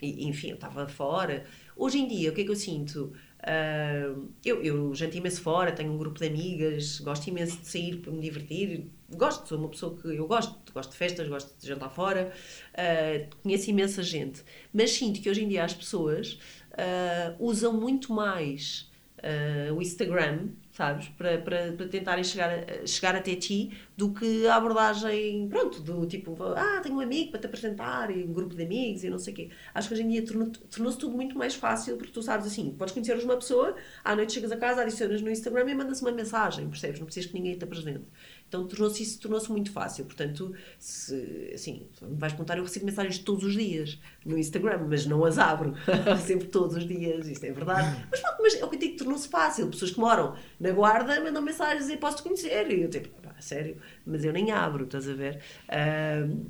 S3: e, enfim, eu estava fora. Hoje em dia, o que é que eu sinto? Uh, eu, eu janto imenso fora, tenho um grupo de amigas, gosto imenso de sair para me divertir. Gosto, sou uma pessoa que eu gosto, gosto de festas, gosto de jantar fora, uh, conheço imensa gente. Mas sinto que hoje em dia as pessoas uh, usam muito mais uh, o Instagram, sabes, para, para, para tentarem chegar, chegar até ti do que a abordagem, pronto, do tipo, ah, tenho um amigo para te apresentar e um grupo de amigos e não sei o quê. Acho que hoje em dia tornou-se tudo muito mais fácil porque tu sabes assim, podes conhecer uma pessoa, à noite chegas a casa, adicionas no Instagram e mandas uma mensagem, percebes? Não precisas que ninguém te apresente. Então tornou-se isso tornou-se muito fácil. Portanto, se, assim, vais perguntar, eu recebo mensagens todos os dias no Instagram, mas não as abro sempre todos os dias, isto é verdade. Mas, mas é o que eu digo, tornou-se fácil. Pessoas que moram na guarda mandam mensagens e posso-te conhecer. E eu tipo, pá, sério, mas eu nem abro, estás a ver? Uh,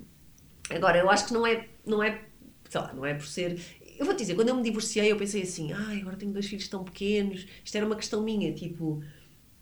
S3: agora, eu acho que não é, não é, sei lá, não é por ser. Eu vou te dizer, quando eu me divorciei, eu pensei assim, ai, agora tenho dois filhos tão pequenos, isto era uma questão minha, tipo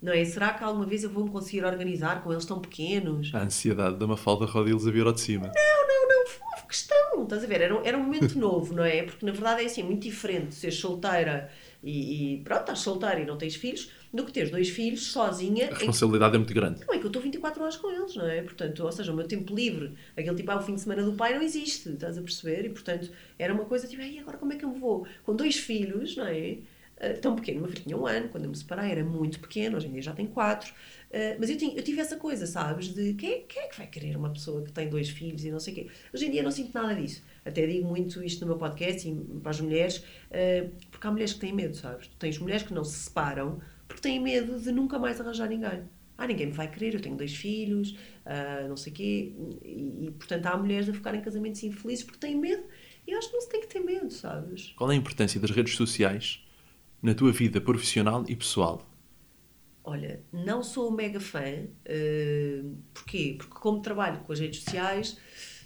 S3: não é? Será que alguma vez eu vou me conseguir organizar com eles tão pequenos?
S2: A ansiedade da Mafalda Rodiles a vir ao de cima.
S3: Não, não, não, foi questão, estás a ver? Era, era um momento novo, não é? Porque na verdade é assim, muito diferente ser solteira e, e pronto, estás solteira e não tens filhos, do que teres dois filhos sozinha.
S2: A responsabilidade em... é muito grande.
S3: Não é que eu estou 24 horas com eles, não é? Portanto, ou seja, o meu tempo livre, aquele tipo, ah, o fim de semana do pai não existe, estás a perceber? E portanto, era uma coisa tipo, e agora como é que eu vou? Com dois filhos, não é? Uh, tão pequeno. O meu filho tinha um ano, quando eu me separei era muito pequeno, hoje em dia já tem quatro. Uh, mas eu, tinha, eu tive essa coisa, sabes, de quem, quem é que vai querer uma pessoa que tem dois filhos e não sei o quê. Hoje em dia não sinto nada disso. Até digo muito isto no meu podcast e para as mulheres, uh, porque há mulheres que têm medo, sabes? Tu tens mulheres que não se separam porque têm medo de nunca mais arranjar ninguém. Ah, ninguém me vai querer, eu tenho dois filhos, uh, não sei o quê. E, e, portanto, há mulheres a ficar em casamentos infelizes porque têm medo. E acho que não se tem que ter medo, sabes?
S2: Qual é a importância das redes sociais na tua vida profissional e pessoal?
S3: Olha, não sou mega fã. Uh, porquê? Porque, como trabalho com as redes sociais,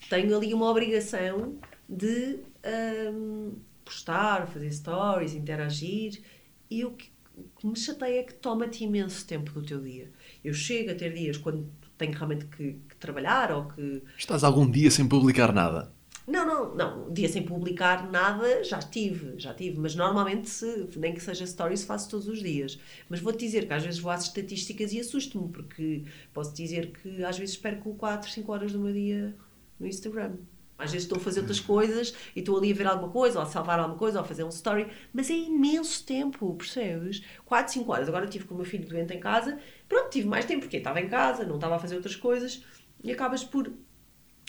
S3: tenho ali uma obrigação de um, ehm, postar, fazer stories, interagir. E o que, o que me chateia é que toma-te imenso tempo do teu dia. Eu chego a ter dias quando tenho realmente que, que trabalhar ou que.
S2: Estás algum dia sem publicar nada?
S3: Não, não, não. Dia sem publicar nada, já tive, já tive. Mas normalmente, se, nem que seja stories, faço todos os dias. Mas vou-te dizer que às vezes vou às estatísticas e assusto-me, porque posso dizer que às vezes perco 4, 5 horas do meu dia no Instagram. Às vezes estou a fazer outras coisas e estou ali a ver alguma coisa, ou a salvar alguma coisa, ou a fazer um story, mas é imenso tempo, percebes? 4, 5 horas. Agora estive com o meu filho doente em casa, pronto, tive mais tempo porque estava em casa, não estava a fazer outras coisas e acabas por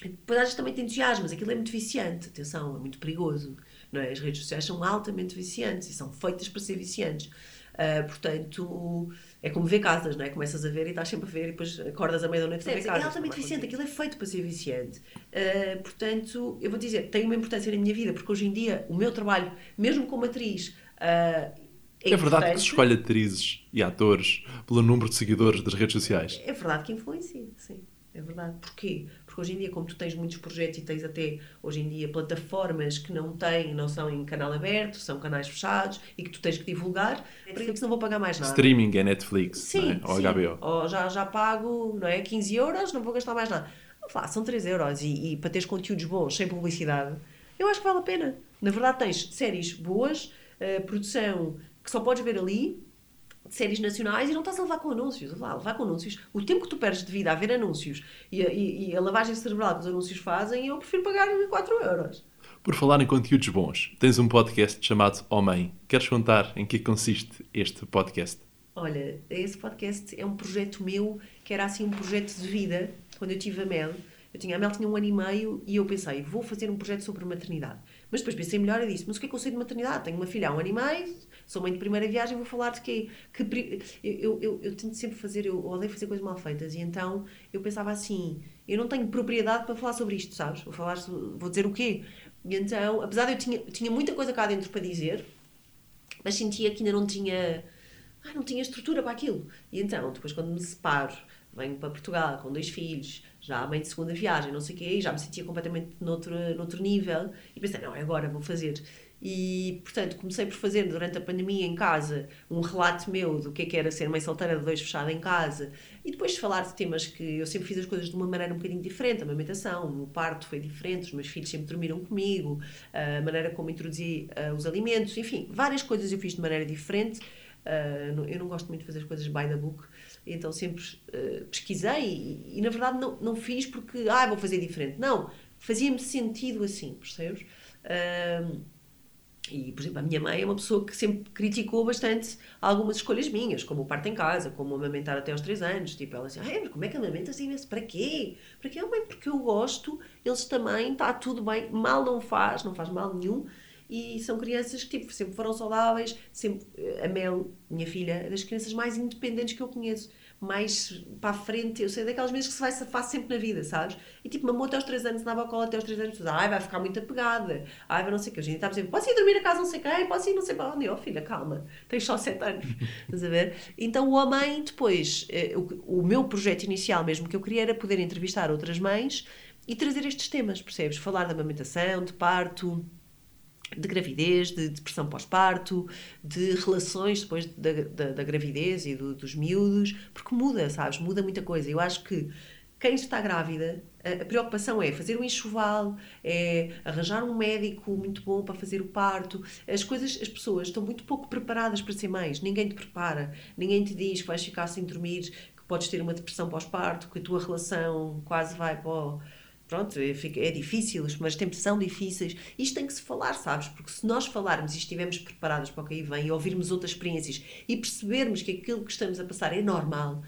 S3: depois às vezes também te entusiasmas, aquilo é muito viciante, atenção, é muito perigoso. Não é? As redes sociais são altamente viciantes e são feitas para ser viciantes. Uh, portanto, é como ver casas, não é? Começas a ver e estás sempre a ver e depois acordas à meia-noite para ver casas. É altamente viciante, aquilo é feito para ser viciante. Uh, portanto, eu vou dizer, tem uma importância na minha vida, porque hoje em dia o meu trabalho, mesmo como atriz, uh,
S2: é, é verdade que se escolhe atrizes e atores pelo número de seguidores das redes sociais?
S3: É verdade que influencia, sim. É verdade. Porquê? Porque hoje em dia, como tu tens muitos projetos e tens até hoje em dia plataformas que não têm, não são em canal aberto, são canais fechados e que tu tens que divulgar, Netflix não vou pagar mais nada.
S2: Streaming é Netflix,
S3: Sim,
S2: não é? ou
S3: sim.
S2: HBO.
S3: Ou já, já pago, não é? 15 euros, não vou gastar mais nada. Lá, são 3 euros e, e para teres conteúdos bons, sem publicidade, eu acho que vale a pena. Na verdade, tens séries boas, eh, produção que só podes ver ali, séries nacionais e não estás a levar com anúncios. Lá, levar com anúncios. O tempo que tu perdes de vida a ver anúncios e a, e- e a lavagem cerebral que os anúncios fazem, eu prefiro pagar 4 euros.
S2: Por falar em conteúdos bons, tens um podcast chamado Homem. Queres contar em que consiste este podcast?
S3: Olha, esse podcast é um projeto meu, que era assim um projeto de vida, quando eu tive a Mel. Eu tinha, a Mel tinha um ano e meio e eu pensei, vou fazer um projeto sobre maternidade. Mas depois pensei melhor e disse, mas o que é que eu sei de maternidade? Tenho uma filha há um ano e meio, sou mãe de primeira viagem, vou falar de quê? Que, eu, eu, eu, tento sempre fazer, eu odeio fazer coisas mal feitas e então eu pensava assim, eu não tenho propriedade para falar sobre isto, sabes? Vou, falar, vou dizer o quê? E então, apesar de eu tinha, tinha muita coisa cá dentro para dizer, mas sentia que ainda não tinha ah, não tinha estrutura para aquilo. E então, depois quando me separo, venho para Portugal com dois filhos, já mãe de segunda viagem, não sei o quê, e já me sentia completamente noutro, noutro nível, e pensei, não, é agora, vou fazer. E, portanto, comecei por fazer durante a pandemia em casa um relato meu do que é que era ser mãe solteira de dois fechada em casa e depois falar de temas que eu sempre fiz as coisas de uma maneira um bocadinho diferente. A amamentação, o parto foi diferente, os meus filhos sempre dormiram comigo, a maneira como introduzi ah, os alimentos, enfim, várias coisas eu fiz de maneira diferente. Não- eu não gosto muito de fazer as coisas by the book, então sempre ah, pesquisei e, e, na verdade não, não fiz porque ah, vou fazer diferente. Não, fazia-me sentido assim, percebes? Ah, e, por exemplo, a minha mãe é uma pessoa que sempre criticou bastante algumas escolhas minhas, como o parto em casa, como amamentar até aos 3 anos. Tipo, ela assim, "Ai, mas como é que amamentas imenso? Para quê? Para quê? "Ah, mãe, porque eu gosto, eles também, está tudo bem, mal não faz, não faz mal nenhum. E são crianças que tipo, sempre foram saudáveis, sempre, a Mel, minha filha, é das crianças mais independentes que eu conheço. Mais para a frente, eu sei daquelas vezes que se vai safar sempre na vida, sabes? E tipo, mamou até aos 3 anos, dava a cola até aos 3 anos, ai, vai ficar muito apegada, ai, vai não sei o que. A gente está a dizer, posso ir dormir a casa não sei quem, posso ir não sei para onde. Oh, filha, calma, tens só 7 anos, estás a ver? Então o homem, depois, eh, o, o meu projeto inicial mesmo que eu queria era poder entrevistar outras mães e trazer estes temas, percebes? Falar de amamentação, de parto, de gravidez, de depressão pós-parto, de relações depois da, da, da gravidez e do- dos miúdos, porque muda, sabes? Muda muita coisa. Eu acho que quem está grávida, a, a preocupação é fazer o enxoval, é arranjar um médico muito bom para fazer o parto. As coisas, as pessoas estão muito pouco preparadas para ser mães. Ninguém te prepara, ninguém te diz que vais ficar sem dormir, que podes ter uma depressão pós-parto, que a tua relação quase vai para pronto, é, é difícil, as primeiras tempos são difíceis. Isto tem que se falar, sabes? Porque se nós falarmos e estivermos preparados para o que aí vem e ouvirmos outras experiências e percebermos que aquilo que estamos a passar é normal,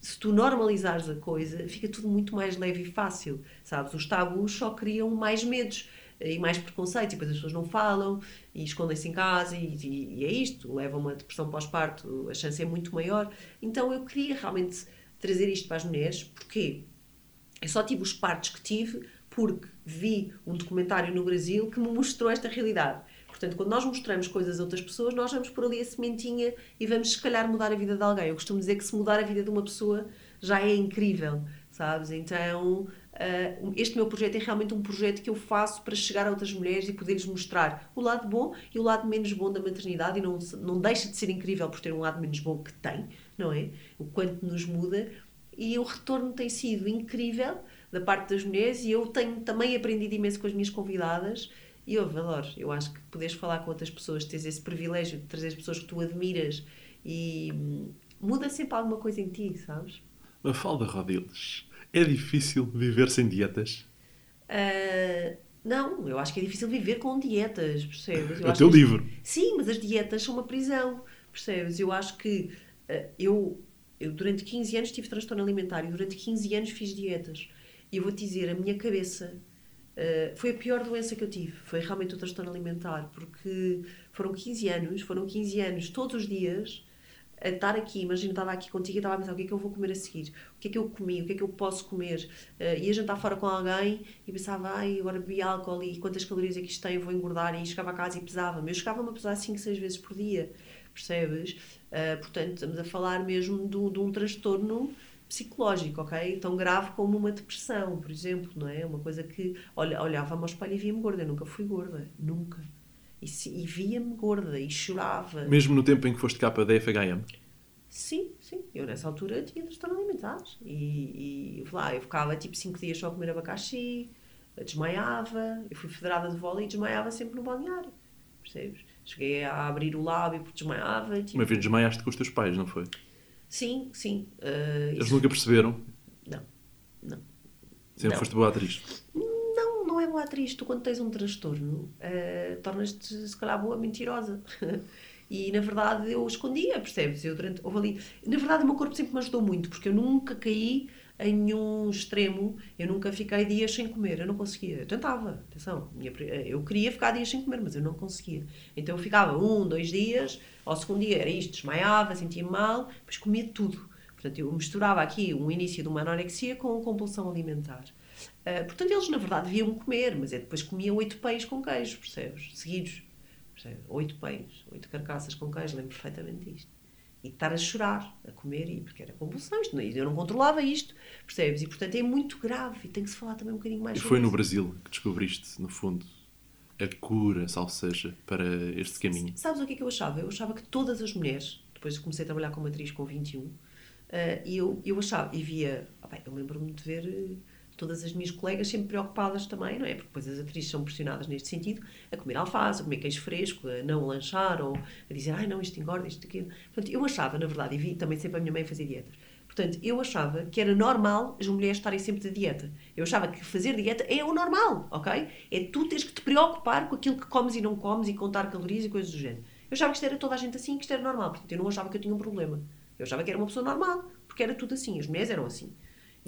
S3: se tu normalizares a coisa, fica tudo muito mais leve e fácil, sabes? Os tabus só criam mais medos e mais preconceito, e depois as pessoas não falam e escondem-se em casa e, e- e é isto, leva uma depressão pós-parto, a chance é muito maior. Então eu queria realmente trazer isto para as mulheres, porquê? Eu só tive os partos que tive porque vi um documentário no Brasil que me mostrou esta realidade. Portanto, quando nós mostramos coisas a outras pessoas, nós vamos por ali a sementinha e vamos, se calhar, mudar a vida de alguém. Eu costumo dizer que se mudar a vida de uma pessoa já é incrível, sabes? Então, ah, este meu projeto é realmente um projeto que eu faço para chegar a outras mulheres e poder-lhes mostrar o lado bom e o lado menos bom da maternidade. E não, não deixa de ser incrível por ter um lado menos bom que tem, não é? O quanto nos muda e o retorno tem sido incrível da parte das mulheres e eu tenho também aprendido imenso com as minhas convidadas e eu adoro, eu acho que poderes falar com outras pessoas, teres esse privilégio de trazer as pessoas que tu admiras e hum, muda sempre alguma coisa em ti, sabes?
S2: Mafalda Rodiles, é difícil viver sem dietas?
S3: Ah, não, eu acho que é difícil viver com dietas, percebes? Eu
S2: É o teu
S3: que
S2: livro.
S3: Sim, mas as dietas são uma prisão, percebes? Eu acho que eh, eu, eu durante 15 anos tive transtorno alimentar e durante 15 anos fiz dietas. E eu vou-te dizer, a minha cabeça eh, foi a pior doença que eu tive. Foi realmente o transtorno alimentar, porque foram 15 anos, foram 15 anos todos os dias a estar aqui, imagina, estava aqui contigo e estava a pensar o que é que eu vou comer a seguir, o que é que eu comi, o que é que eu posso comer. Uh, ia jantar fora com alguém e pensava, ai, agora bebi álcool e quantas calorias é que isto tem, eu vou engordar. E chegava a casa e pesava-me. Eu chegava-me a pesar 5, 6 vezes por dia, percebes? Uh, portanto, estamos a falar mesmo de, um- de um transtorno psicológico, ok? Tão grave como uma depressão, por exemplo, não é? Uma coisa que olha, olhava-me ao espelho e via-me gorda. Eu nunca fui gorda, nunca. E, e via-me gorda e chorava.
S2: Mesmo no tempo em que foste capa da FHM.
S3: Sim, sim. Eu nessa altura tinha transtorno alimentar. E, e lá, eu ficava tipo 5 dias só a comer abacaxi, desmaiava. Eu fui federada de vôlei e desmaiava sempre no balneário. Percebes? Cheguei a abrir o lábio porque desmaiava. Tipo,
S2: Uma vez desmaiaste com os teus pais, não foi?
S3: Sim, sim. Uh,
S2: Eles
S3: isso-
S2: nunca perceberam.
S3: Não, não.
S2: Sempre
S3: Não.
S2: foste boa atriz.
S3: Não, não é boa atriz. Tu, quando tens um transtorno, eh, tornas-te, se calhar, boa mentirosa. e, na verdade, eu escondia, percebes? Eu, durante, houve ali... Na verdade, o meu corpo sempre me ajudou muito, porque eu nunca caí em nenhum extremo. Eu nunca fiquei dias sem comer. Eu não conseguia. Eu tentava, atenção. eu queria ficar dias sem comer, mas eu não conseguia. Então, eu ficava um, dois dias. Ao segundo dia era isto, desmaiava, sentia mal, depois comia tudo. Portanto, eu misturava aqui um início de uma anorexia com compulsão alimentar. Uh, portanto, eles na verdade deviam comer, mas depois comia oito pães com queijo, percebes? Seguidos. Percebes? Oito pães, oito carcaças com queijo, lembro perfeitamente disto. E estar a chorar, a comer, e, porque era compulsão, isto, não- eu não controlava isto, percebes? E portanto é muito grave e tem que se falar também um bocadinho mais
S2: E foi no
S3: isso.
S2: Brasil que descobriste, no fundo, a cura, salvo seja, para este caminho.
S3: Sabes o que é que eu achava? Eu achava que todas as mulheres, depois comecei a trabalhar como atriz com 21, eh, e eu, eu achava, e via, bem, eu lembro-me de ver eh, todas as minhas colegas sempre preocupadas também, não é? Porque depois as atrizes são pressionadas neste sentido, a comer alface, a comer queijo fresco, a não lanchar, ou a dizer, ai não, isto engorda, isto aquilo. Portanto, eu achava, na verdade, e vi também sempre a minha mãe fazer dietas, Portanto, eu achava que era normal as mulheres estarem sempre de dieta. Eu achava que fazer dieta é o normal, ok? É tu teres que te preocupar com aquilo que comes e não comes e contar calorias e coisas do género. Eu achava que isto era toda a gente assim, que isto era normal. Portanto, eu não achava que eu tinha um problema. Eu achava que era uma pessoa normal, porque era tudo assim. As mulheres eram assim.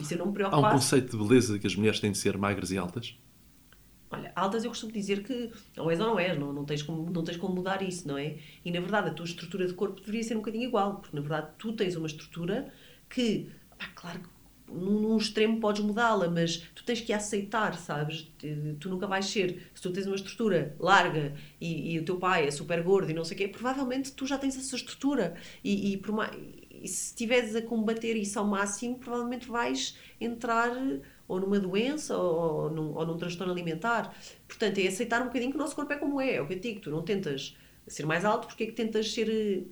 S3: Se eu não me
S2: Há um conceito de beleza que as mulheres têm de ser magras e altas?
S3: Olha, altas eu costumo dizer que ou és ou não és, não, não, tens como, não tens como mudar isso, não é? E na verdade a tua estrutura de corpo deveria ser um bocadinho igual, porque na verdade tu tens uma estrutura que, pá, claro que num, num extremo podes mudá-la, mas tu tens que aceitar, sabes? Tu nunca vais ser, se tu tens uma estrutura larga e, e o teu pai é super gordo e não sei o quê, provavelmente tu já tens essa estrutura e, e, por mais, e se estiveres a combater isso ao máximo, provavelmente vais entrar ou numa doença ou, num, ou num transtorno alimentar. Portanto, é aceitar um bocadinho que o nosso corpo é como é. É o que eu digo, tu não tentas ser mais alto porque é que tentas ser eh,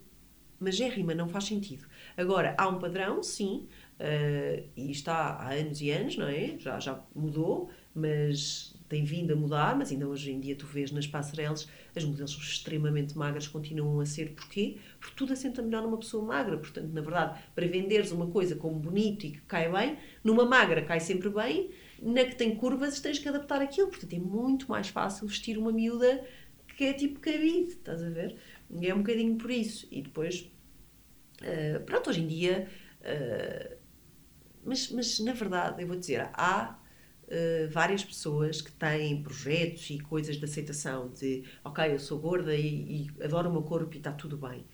S3: magérrima, não faz sentido. Agora, há um padrão, sim, eh, e está há anos e anos, não é? Já, já mudou, mas tem vindo a mudar, mas ainda hoje em dia tu vês nas passarelas as modelos extremamente magras continuam a ser. Porquê? Porque tudo assenta melhor numa pessoa magra. Portanto, na verdade, para venderes uma coisa como bonito e que cai bem, numa magra cai sempre bem, na que tem curvas tens que adaptar aquilo. Portanto, é muito mais fácil vestir uma miúda que é tipo cabide, estás a ver? E é um bocadinho por isso. E depois, eh, pronto, hoje em dia... eh, mas, mas, na verdade, eu vou dizer, há eh, várias pessoas que têm projetos e coisas de aceitação de, ok, eu sou gorda e, e adoro o meu corpo e está tudo bem.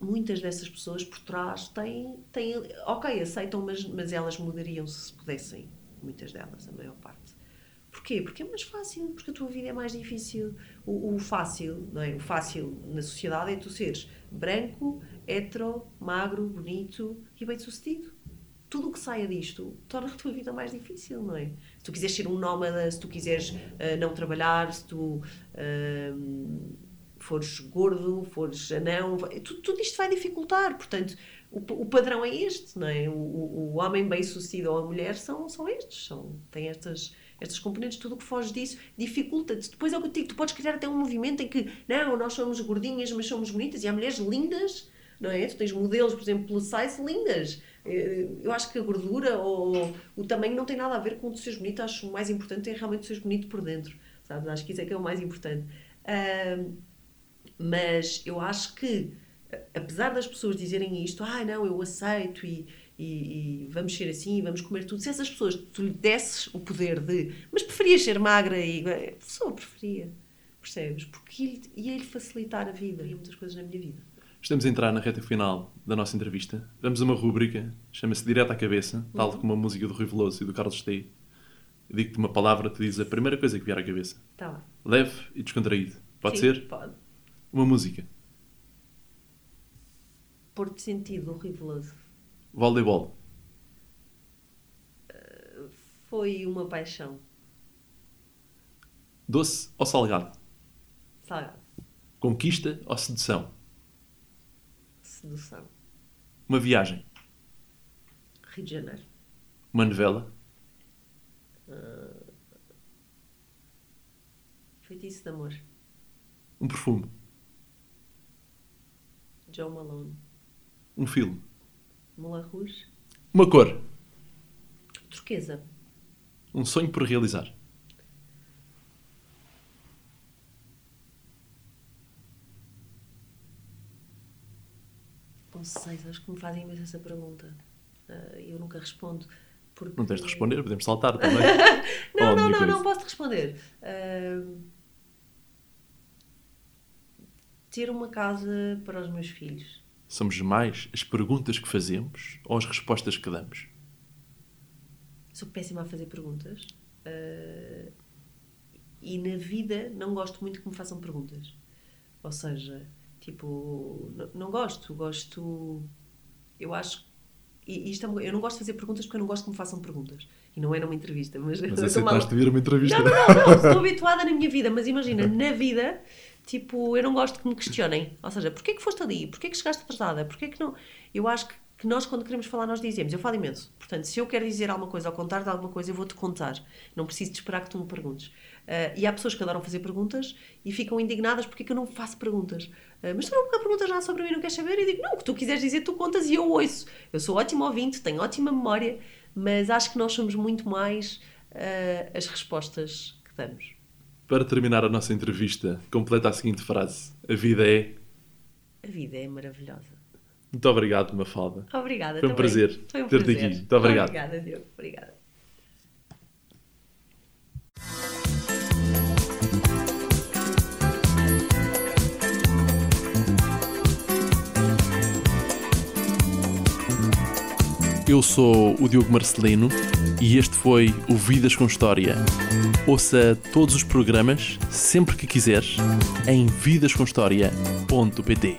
S3: Muitas dessas pessoas por trás têm, têm ok, aceitam, mas, mas elas mudariam se pudessem. Muitas delas, a maior parte. Porquê? Porque é mais fácil, porque a tua vida é mais difícil. O, o fácil, não é? O fácil na sociedade é tu seres branco, hetero, magro, bonito e bem-sucedido. Tudo o que saia disto torna a tua vida mais difícil, não é? Se tu quiseres ser um nómada, se tu quiseres ah, não trabalhar, se tu ahm, fores gordo, fores anão, tudo, tudo isto vai dificultar. Portanto, o, o padrão é este, não é? O, o, o homem bem-sucedido ou a mulher são, são estes, são, têm estas, estas componentes, tudo o que foge disso dificulta-te. Depois é o que eu digo, tu podes criar até um movimento em que, não, nós somos gordinhas, mas somos bonitas, e há mulheres lindas, não é? Tu tens modelos, por exemplo, plus size, lindas. Eh, Eu acho que a gordura ou o tamanho não tem nada a ver com tu seres bonito, acho o mais importante é realmente seres bonito por dentro, sabes? Acho que isso é que é o mais importante. Ahm, mas eu acho que, apesar das pessoas dizerem isto, ah, não, eu aceito e, e- e vamos ser assim, vamos comer tudo, se essas pessoas tu lhe desses o poder de, mas preferias ser magra e. A pessoa preferia, percebes? Porque ia- ia-lhe facilitar a vida, e muitas coisas na minha vida.
S2: Estamos a entrar na reta final da nossa entrevista. Vamos a uma rúbrica, chama-se Direto à Cabeça, tal como a música do Rui Veloso e do Carlos T. Eu digo-te uma palavra, tu dizes a primeira coisa que vier à cabeça.
S3: Tá lá.
S2: Leve e descontraído. Pode
S3: Sim,
S2: ser?
S3: Pode.
S2: Uma música.
S3: Porto Sentido, Rui Veloso.
S2: Voleibol.
S3: Foi uma paixão.
S2: Doce ou salgado?
S3: Salgado.
S2: Conquista ou sedução?
S3: Sedução.
S2: Uma viagem?
S3: Rio de Janeiro.
S2: Uma novela?
S3: Feitiço de amor.
S2: Um perfume?
S3: Joe Malone.
S2: Um filme?
S3: Moulin Rouge.
S2: Uma cor?
S3: Turquesa.
S2: Um sonho por realizar?
S3: Não sei, acho que me fazem imenso essa pergunta. Ah, eu nunca respondo. Porque...
S2: Não tens de responder, podemos saltar também.
S3: Não,
S2: Oh,
S3: não, não,
S2: coisa.
S3: não posso responder. Ah, ter uma casa para os meus filhos.
S2: Somos mais as perguntas que fazemos ou as respostas que damos?
S3: Sou péssima a fazer perguntas. Ah, e na vida não gosto muito que me façam perguntas. Ou seja, tipo, não gosto. Gosto. Eu acho. E isto é eu não gosto de fazer perguntas porque eu não gosto que me façam perguntas. E não é numa entrevista, mas.
S2: Mas
S3: eu estou mal-
S2: aceitaste vir a uma entrevista?
S3: Não, não, não, não, estou habituada na minha vida, mas imagina, na vida, tipo, eu não gosto que me questionem. Ou seja, porquê que foste ali? Porquê que chegaste atrasada? Porquê que não. Eu acho que, que nós, quando queremos falar, nós dizemos. Eu falo imenso. Portanto, se eu quero dizer alguma coisa ou contar-te alguma coisa, eu vou-te contar. Não preciso de esperar que tu me perguntes. Ah, e há pessoas que adoram fazer perguntas e ficam indignadas porque é que eu não faço perguntas. Ah, mas tu nunca perguntas nada sobre mim, não queres saber? Eu digo, não, o que tu quiseres dizer, tu contas e eu ouço. Eu sou ótimo ouvinte, tenho ótima memória, mas acho que nós somos muito mais ah, as respostas que damos.
S2: Para terminar a nossa entrevista, completa a seguinte frase: A vida é.
S3: A vida é maravilhosa.
S2: Muito obrigado, Mafalda.
S3: Obrigada.
S2: Foi um
S3: também.
S2: prazer
S3: Foi um
S2: ter-te
S3: prazer.
S2: aqui. Muito obrigado.
S3: Obrigada, Diogo. Obrigada.
S2: Eu sou o Diogo Marcelino e este foi o Vidas com História. Ouça todos os programas, sempre que quiseres, em vidascomhistoria.pt.